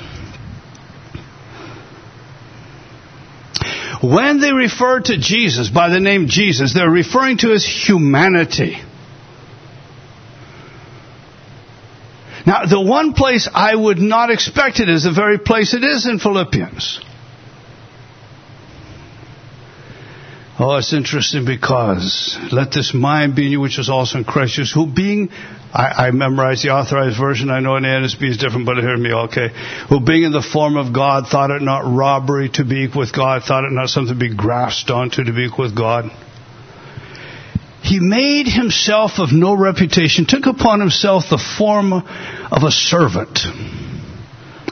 Speaker 2: When they refer to Jesus by the name Jesus, they're referring to his humanity. Now, the one place I would not expect it is the very place it is in Philippians. Oh, it's interesting because let this mind be in you which is also in Christ Jesus, who being, I, I memorized the authorized version, I know in NASB is different, but hear me, okay. Who being in the form of God, thought it not robbery to be equal with God, thought it not something to be grasped onto to be equal with God. He made himself of no reputation, took upon himself the form of a servant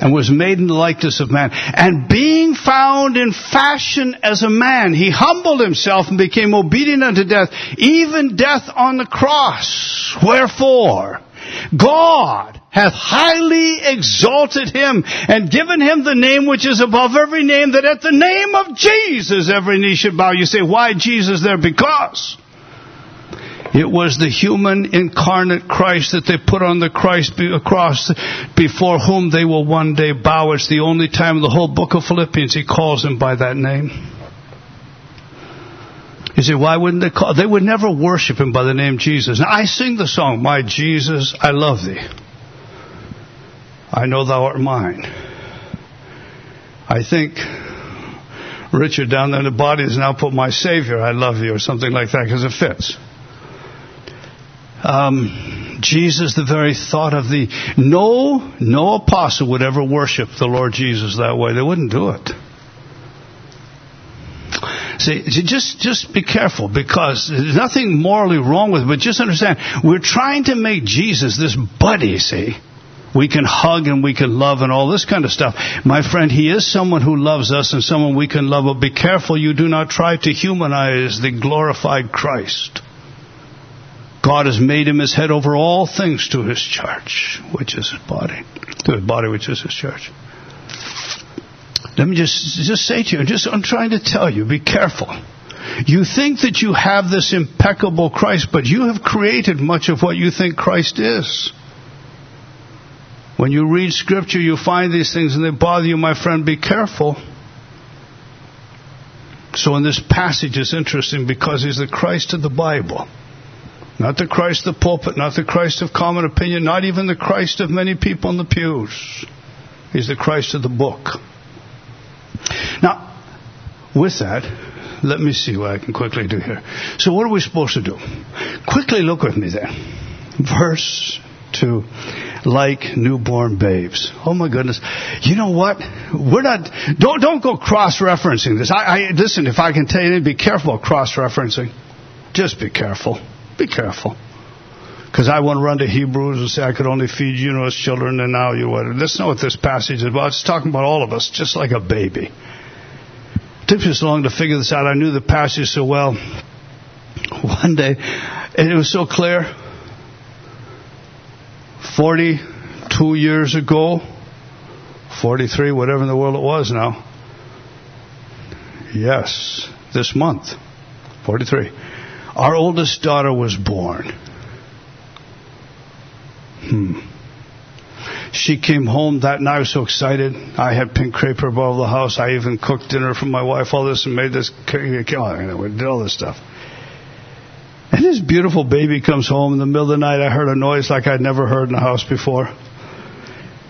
Speaker 2: and was made in the likeness of man. And being found in fashion as a man, he humbled himself and became obedient unto death, even death on the cross. Wherefore, God hath highly exalted him and given him the name which is above every name, that at the name of Jesus every knee should bow. You say, why Jesus there? Because it was the human incarnate Christ that they put on the Christ uh, cross before whom they will one day bow. It's the only time in the whole book of Philippians he calls him by that name. You say, why wouldn't they call? They would never worship him by the name Jesus. Now I sing the song, My Jesus, I love thee. I know thou art mine. I think Richard down there in the body has now put my Savior, I love you, or something like that, because it fits. Um, Jesus, the very thought of the no, no apostle would ever worship the Lord Jesus that way. They wouldn't do it. See, just just be careful because there's nothing morally wrong with it, but just understand we're trying to make Jesus this buddy. See, we can hug and we can love and all this kind of stuff. My friend, he is someone who loves us and someone we can love. But be careful you do not try to humanize the glorified Christ. God has made him his head over all things to his church, which is his body. To his body, which is his church. Let me just, just say to you, just, I'm trying to tell you, be careful. You think that you have this impeccable Christ, but you have created much of what you think Christ is. When you read scripture, you find these things and they bother you, my friend, be careful. So in this passage it's interesting because he's the Christ of the Bible. Not the Christ of the pulpit, not the Christ of common opinion, not even the Christ of many people in the pews. He's the Christ of the book. Now, with that, let me see what I can quickly do here. So, what are we supposed to do? Quickly look with me there. Verse 2 like newborn babes. Oh my goodness. You know what? We're not, don't, don't go cross-referencing this. I, I, listen, if I can tell you, be careful cross-referencing. Just be careful. Be careful. Because I want to run to Hebrews and say I could only feed you know as children and now you what. That's not what this passage is about. It's talking about all of us, just like a baby. It took me so long to figure this out. I knew the passage so well. One day, and it was so clear. 42 years ago, 43, whatever in the world it was now. Yes, this month, 43. Our oldest daughter was born. Hmm. She came home that night. I was so excited. I had pink crepe above the house. I even cooked dinner for my wife, all this, and made this. Oh, did all this stuff. And this beautiful baby comes home in the middle of the night. I heard a noise like I'd never heard in the house before.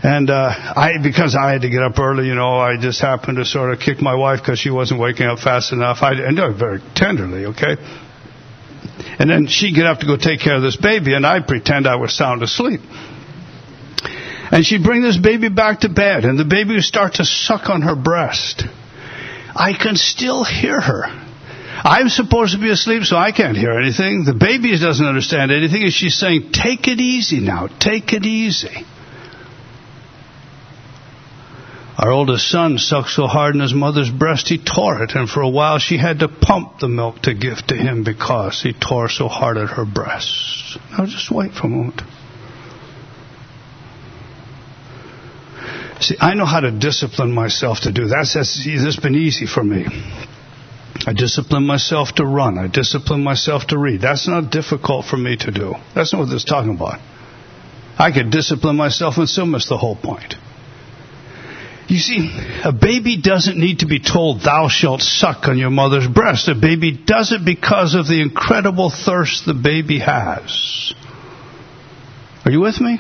Speaker 2: And uh, I, because I had to get up early, you know, I just happened to sort of kick my wife because she wasn't waking up fast enough. I and it very tenderly, okay. And then she'd get up to go take care of this baby, and I'd pretend I was sound asleep. And she'd bring this baby back to bed, and the baby would start to suck on her breast. I can still hear her. I'm supposed to be asleep, so I can't hear anything. The baby doesn't understand anything, and she's saying, Take it easy now, take it easy. Our oldest son sucked so hard in his mother's breast he tore it, and for a while she had to pump the milk to give to him because he tore so hard at her breast. Now just wait for a moment. See, I know how to discipline myself to do that. That's, that's, that's been easy for me. I discipline myself to run. I discipline myself to read. That's not difficult for me to do. That's not what this is talking about. I could discipline myself and still miss the whole point. You see, a baby doesn't need to be told, Thou shalt suck on your mother's breast. A baby does it because of the incredible thirst the baby has. Are you with me?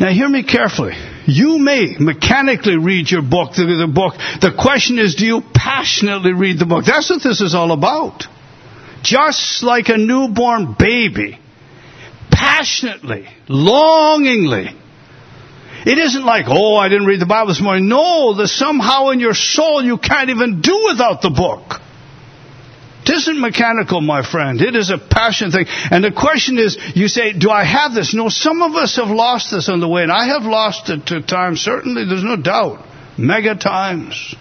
Speaker 2: Now, hear me carefully. You may mechanically read your book, the, the book. The question is, do you passionately read the book? That's what this is all about. Just like a newborn baby, passionately, longingly. It isn't like, oh, I didn't read the Bible this morning. No, there's somehow in your soul you can't even do without the book. It isn't mechanical, my friend. It is a passion thing. And the question is, you say, do I have this? No, some of us have lost this on the way, and I have lost it to times, certainly, there's no doubt. Mega times.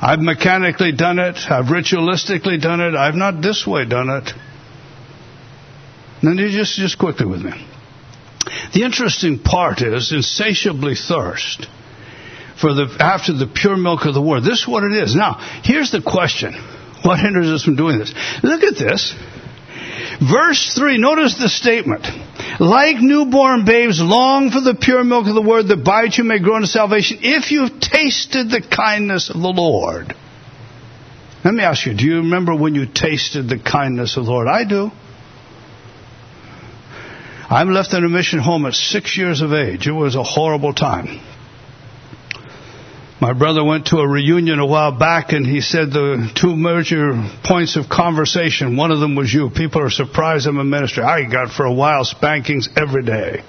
Speaker 2: I've mechanically done it. I've ritualistically done it. I've not this way done it. Then you just, just quickly with me. The interesting part is insatiably thirst for the, after the pure milk of the word. This is what it is. Now, here's the question. What hinders us from doing this? Look at this. Verse 3, notice the statement. Like newborn babes, long for the pure milk of the word that by it you may grow into salvation if you've tasted the kindness of the Lord. Let me ask you, do you remember when you tasted the kindness of the Lord? I do. I left in a mission home at six years of age. It was a horrible time. My brother went to a reunion a while back and he said the two major points of conversation, one of them was you. People are surprised I'm a minister. I got for a while spankings every day.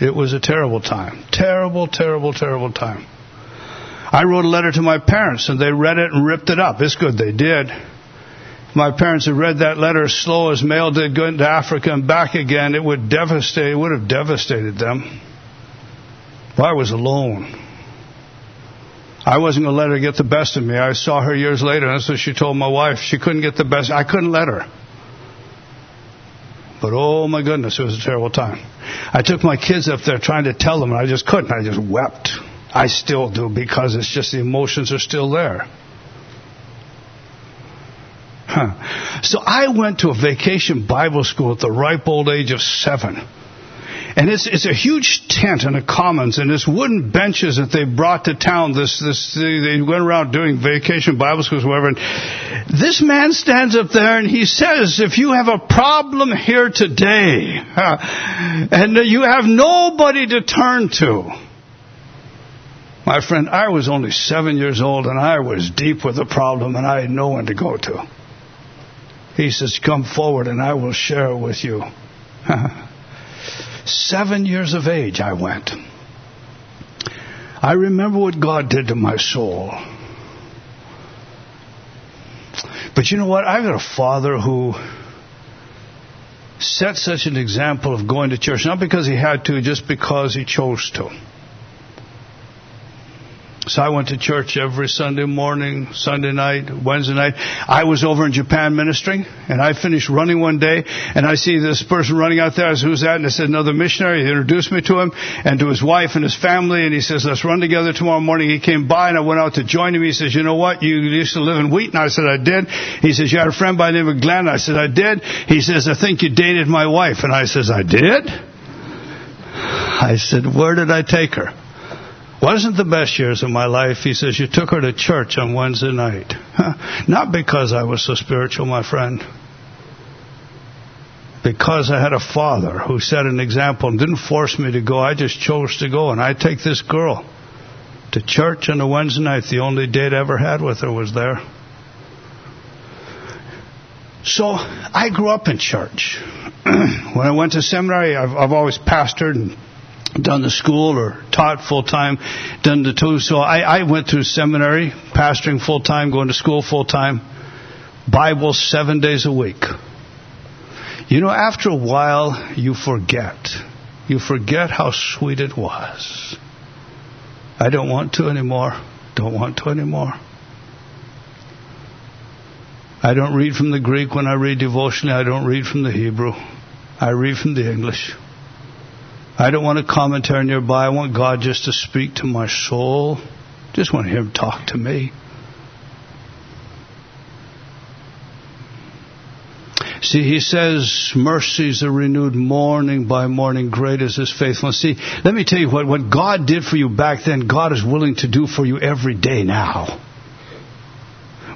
Speaker 2: It was a terrible time. Terrible, terrible, terrible time. I wrote a letter to my parents and they read it and ripped it up. It's good they did. My parents had read that letter slow as mail did going to Africa and back again. It would devastate, it would have devastated them. I was alone. I wasn't going to let her get the best of me. I saw her years later, and that's what she told my wife. She couldn't get the best. I couldn't let her. But oh my goodness, it was a terrible time. I took my kids up there trying to tell them, and I just couldn't. I just wept. I still do because it's just the emotions are still there. So I went to a vacation Bible school at the ripe old age of seven. And it's, it's a huge tent in the commons, and this wooden benches that they brought to town. This, this, they went around doing vacation Bible schools, whatever. And this man stands up there and he says, if you have a problem here today, and you have nobody to turn to, my friend, I was only seven years old and I was deep with a problem and I had no one to go to. He says, come forward and I will share with you. Seven years of age, I went. I remember what God did to my soul. But you know what? I've got a father who set such an example of going to church, not because he had to, just because he chose to. So I went to church every Sunday morning, Sunday night, Wednesday night. I was over in Japan ministering, and I finished running one day, and I see this person running out there. I said, who's that? And I said, another missionary. He introduced me to him and to his wife and his family, and he says, let's run together tomorrow morning. He came by, and I went out to join him. He says, you know what? You used to live in Wheaton. I said, I did. He says, you had a friend by the name of Glenn. I said, I did. He says, I think you dated my wife. And I says, I did? I said, where did I take her? Wasn't the best years of my life. He says, You took her to church on Wednesday night. Not because I was so spiritual, my friend. Because I had a father who set an example and didn't force me to go. I just chose to go. And I take this girl to church on a Wednesday night. The only date I ever had with her was there. So I grew up in church. when I went to seminary, I've, I've always pastored and done the school or taught full time, done the two. So I, I went through seminary, pastoring full time, going to school full time, Bible seven days a week. You know, after a while, you forget. You forget how sweet it was. I don't want to anymore. Don't want to anymore. I don't read from the Greek when I read devotionally. I don't read from the Hebrew. I read from the English. I don't want a commentary nearby. I want God just to speak to my soul. Just want Him to talk to me. See, he says, mercies are renewed morning by morning. Great is his faithfulness. See, let me tell you what, what God did for you back then, God is willing to do for you every day now.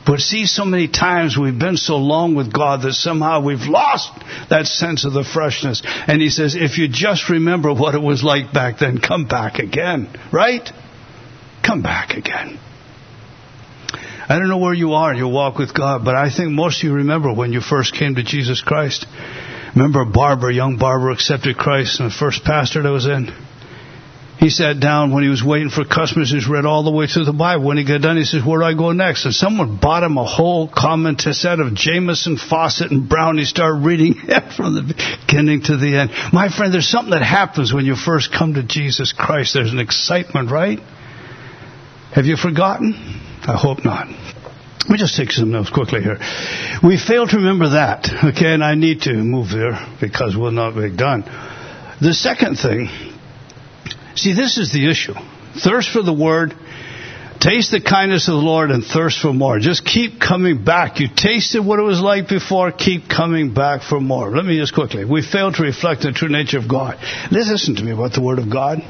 Speaker 2: But see, so many times we've been so long with God that somehow we've lost that sense of the freshness. And He says, if you just remember what it was like back then, come back again. Right? Come back again. I don't know where you are in your walk with God, but I think most of you remember when you first came to Jesus Christ. Remember Barbara, young Barbara accepted Christ and the first pastor that was in. He sat down when he was waiting for customers. He's read all the way through the Bible. When he got done, he says, "Where do I go next?" And someone bought him a whole comment set of Jamieson, Fausset, and Brown. He started reading it from the beginning to the end. My friend, there's something that happens when you first come to Jesus Christ. There's an excitement, right? Have you forgotten? I hope not. Let me just take some notes quickly here. We fail to remember that, okay, and I need to move there because we'll not be done. The second thing See, this is the issue. Thirst for the word, taste the kindness of the Lord, and thirst for more. Just keep coming back. You tasted what it was like before, keep coming back for more. Let me just quickly. We fail to reflect the true nature of God. Listen to me about the Word of God.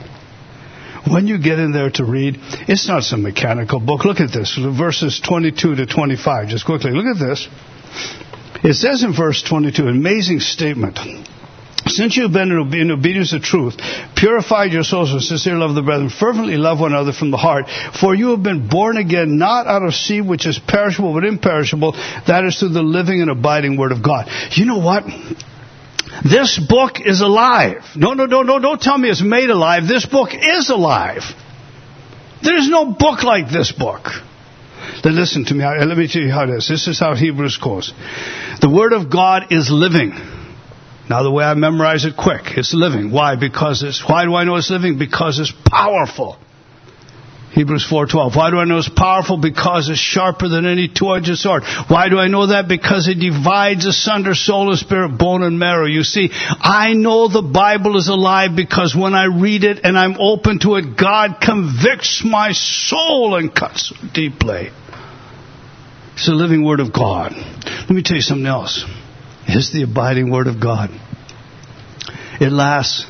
Speaker 2: When you get in there to read, it's not some mechanical book. Look at this, verses 22 to 25. Just quickly, look at this. It says in verse 22, amazing statement. Since you have been in obedience to truth, purified your souls with sincere love of the brethren, fervently love one another from the heart, for you have been born again, not out of seed which is perishable, but imperishable, that is through the living and abiding word of God. You know what? This book is alive. No, no, no, no, don't tell me it's made alive. This book is alive. There's no book like this book. Then listen to me. Let me tell you how it is. This is how Hebrews goes. The Word of God is living. Now the way I memorize it quick, it's living. Why? Because it's, why do I know it's living? Because it's powerful. Hebrews 4:12. Why do I know it's powerful? Because it's sharper than any two-edged sword. Why do I know that? Because it divides asunder soul and spirit, bone and marrow. You see, I know the Bible is alive because when I read it and I'm open to it, God convicts my soul and cuts deeply. It's the living word of God. Let me tell you something else is the abiding Word of God. It lasts.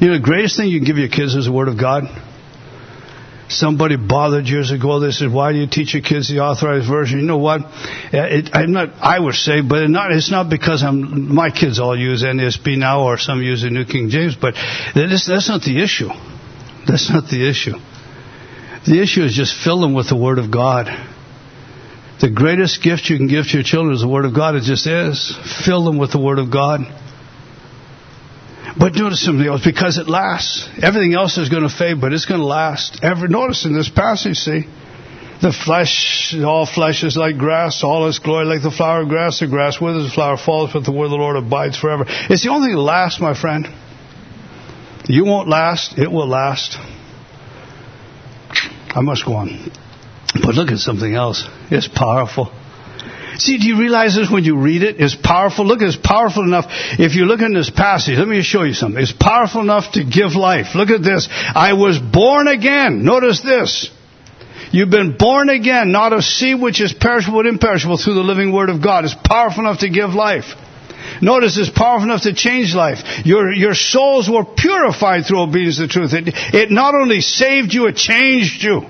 Speaker 2: You know, the greatest thing you can give your kids is the Word of God. Somebody bothered years ago. They said, "Why do you teach your kids the authorized version?" You know what? Uh, it, I'm not. I would say, but it not, it's not because I'm. My kids all use NASB now, or some use the New King James. But that's not the issue. That's not the issue. The issue is just fill them with the Word of God. The greatest gift you can give to your children is the Word of God. It just is. Fill them with the Word of God. But notice something else, because it lasts. Everything else is going to fade, but it's going to last. Ever notice in this passage, see, the flesh, all flesh is like grass, all its glory like the flower of grass. The grass withers, the flower falls, but the word of the Lord abides forever. It's the only thing that lasts, my friend. You won't last; it will last. I must go on. But look at something else. It's powerful. See, do you realize this when you read it? It's powerful. Look, it's powerful enough. If you look in this passage, let me show you something. It's powerful enough to give life. Look at this. I was born again. Notice this. You've been born again, not of seed which is perishable but imperishable through the living word of God. It's powerful enough to give life. Notice it's powerful enough to change life. Your, your souls were purified through obedience to the truth. It, it not only saved you, it changed you.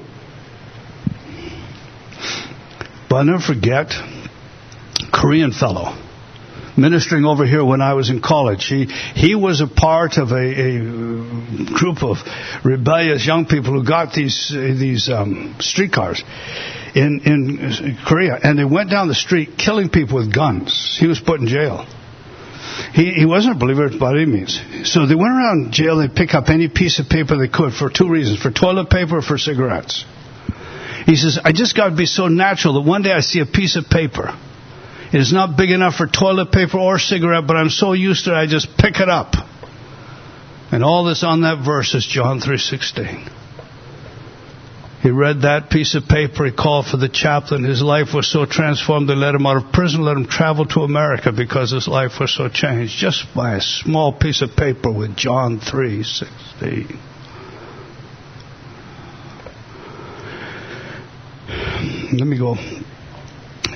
Speaker 2: I'll never forget, Korean fellow ministering over here when I was in college. He he was a part of a, a group of rebellious young people who got these these um, streetcars in in Korea, and they went down the street killing people with guns. He was put in jail. He, he wasn't a believer by any means. So they went around jail, they pick up any piece of paper they could for two reasons, for toilet paper or for cigarettes. He says, I just got to be so natural that one day I see a piece of paper it is not big enough for toilet paper or cigarette, but I'm so used to it I just pick it up. And all this on that verse is John 3:16. He read that piece of paper. He called for the chaplain. His life was so transformed, they let him out of prison, let him travel to America because his life was so changed just by a small piece of paper with John 3:16. Let me go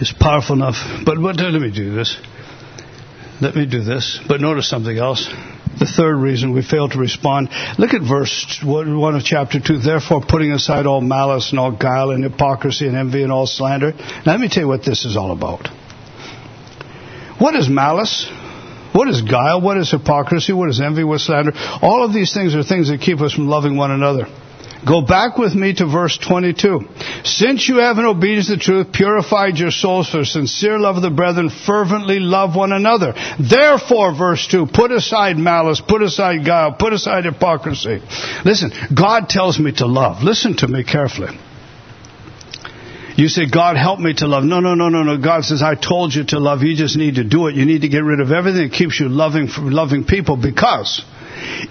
Speaker 2: It's powerful enough. But, let me do this. Let me do this. But notice something else. The third reason we fail to respond. Look at verse 1 of chapter 2. Therefore, putting aside all malice and all guile and hypocrisy and envy and all slander. Now, let me tell you what this is all about. What is malice? What is guile? What is hypocrisy? What is envy? What is slander? All of these things are things that keep us from loving one another. Go back with me to verse 22. Since you have in obedience to the truth purified your souls for sincere love of the brethren, fervently love one another. Therefore, verse 2, put aside malice, put aside guile, put aside hypocrisy. Listen, God tells me to love. Listen to me carefully. You say, God, help me to love. No, no, no, no, no. God says, I told you to love. You just need to do it. You need to get rid of everything that keeps you loving, loving people because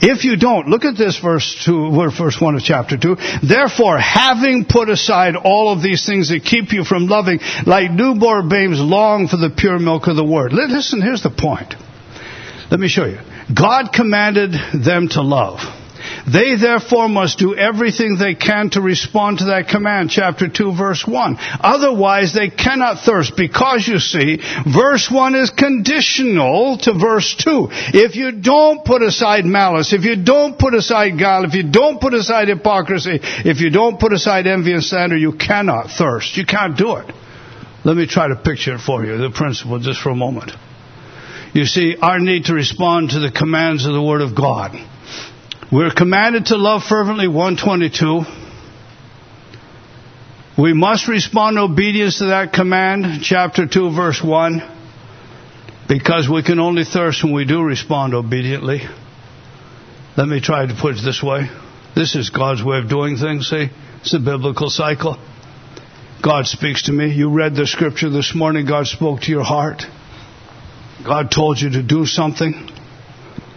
Speaker 2: if you don't, look at this verse two, verse one of chapter two. Therefore, having put aside all of these things that keep you from loving, like newborn babes long for the pure milk of the word. Listen, here's the point. Let me show you. God commanded them to love. They therefore must do everything they can to respond to that command, chapter 2, verse 1. Otherwise, they cannot thirst because you see, verse 1 is conditional to verse 2. If you don't put aside malice, if you don't put aside guile, if you don't put aside hypocrisy, if you don't put aside envy and slander, you cannot thirst. You can't do it. Let me try to picture it for you, the principle, just for a moment. You see, our need to respond to the commands of the Word of God we're commanded to love fervently, 122. We must respond in obedience to that command, chapter 2, verse 1, because we can only thirst when we do respond obediently. Let me try to put it this way. This is God's way of doing things, see? It's a biblical cycle. God speaks to me. You read the scripture this morning. God spoke to your heart. God told you to do something.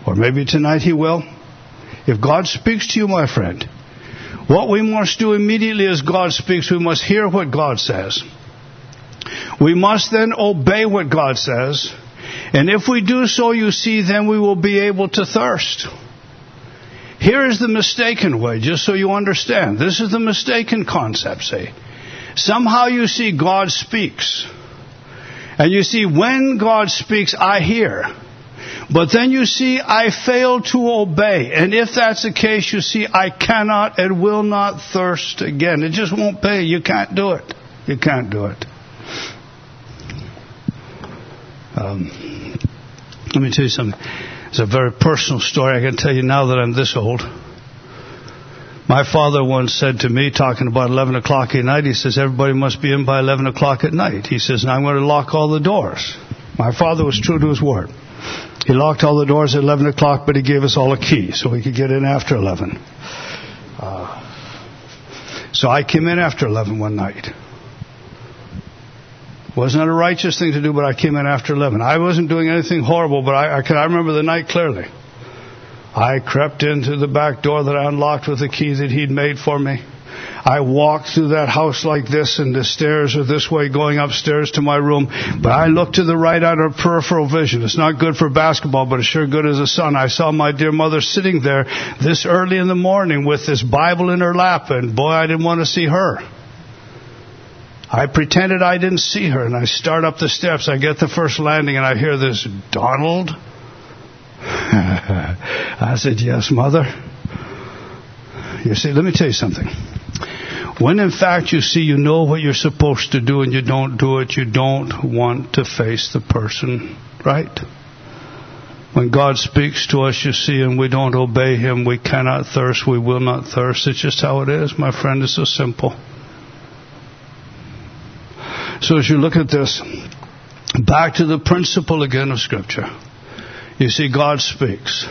Speaker 2: Or maybe tonight He will. If God speaks to you, my friend, what we must do immediately as God speaks, we must hear what God says. We must then obey what God says. And if we do so, you see, then we will be able to thirst. Here is the mistaken way, just so you understand. This is the mistaken concept, see. Somehow you see God speaks. And you see, when God speaks, I hear. But then you see, I fail to obey. And if that's the case, you see, I cannot and will not thirst again. It just won't pay. You can't do it. You can't do it. Um, let me tell you something. It's a very personal story. I can tell you now that I'm this old. My father once said to me, talking about 11 o'clock at night, he says, everybody must be in by 11 o'clock at night. He says, and I'm going to lock all the doors. My father was true to his word. He locked all the doors at 11 o'clock, but he gave us all a key so we could get in after 11. Uh, so I came in after 11 one night. Wasn't a righteous thing to do, but I came in after 11. I wasn't doing anything horrible, but I, I, can, I remember the night clearly. I crept into the back door that I unlocked with the key that he'd made for me. I walk through that house like this, and the stairs are this way going upstairs to my room. But I look to the right out of peripheral vision. It's not good for basketball, but it's sure good as a son. I saw my dear mother sitting there this early in the morning with this Bible in her lap, and boy, I didn't want to see her. I pretended I didn't see her, and I start up the steps. I get the first landing, and I hear this, Donald? I said, Yes, mother. You see, let me tell you something. When in fact you see you know what you're supposed to do and you don't do it, you don't want to face the person, right? When God speaks to us, you see, and we don't obey Him, we cannot thirst, we will not thirst. It's just how it is, my friend. It's so simple. So as you look at this, back to the principle again of Scripture. You see, God speaks.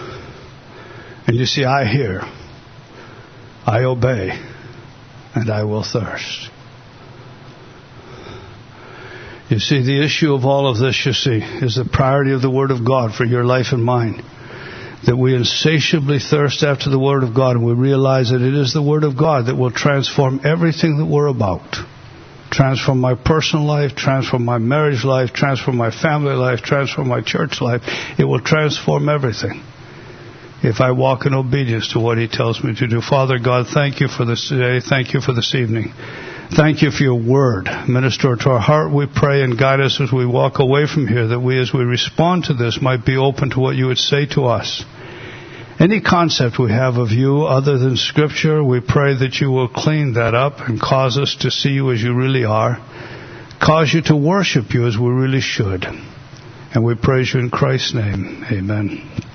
Speaker 2: And you see, I hear. I obey. And I will thirst. You see, the issue of all of this, you see, is the priority of the Word of God for your life and mine. That we insatiably thirst after the Word of God and we realize that it is the Word of God that will transform everything that we're about transform my personal life, transform my marriage life, transform my family life, transform my church life. It will transform everything if I walk in obedience to what He tells me to do. Father God, thank you for this today. Thank you for this evening. Thank you for your word. Minister to our heart, we pray, and guide us as we walk away from here, that we, as we respond to this, might be open to what you would say to us. Any concept we have of you other than Scripture, we pray that you will clean that up and cause us to see you as you really are, cause you to worship you as we really should. And we praise you in Christ's name. Amen.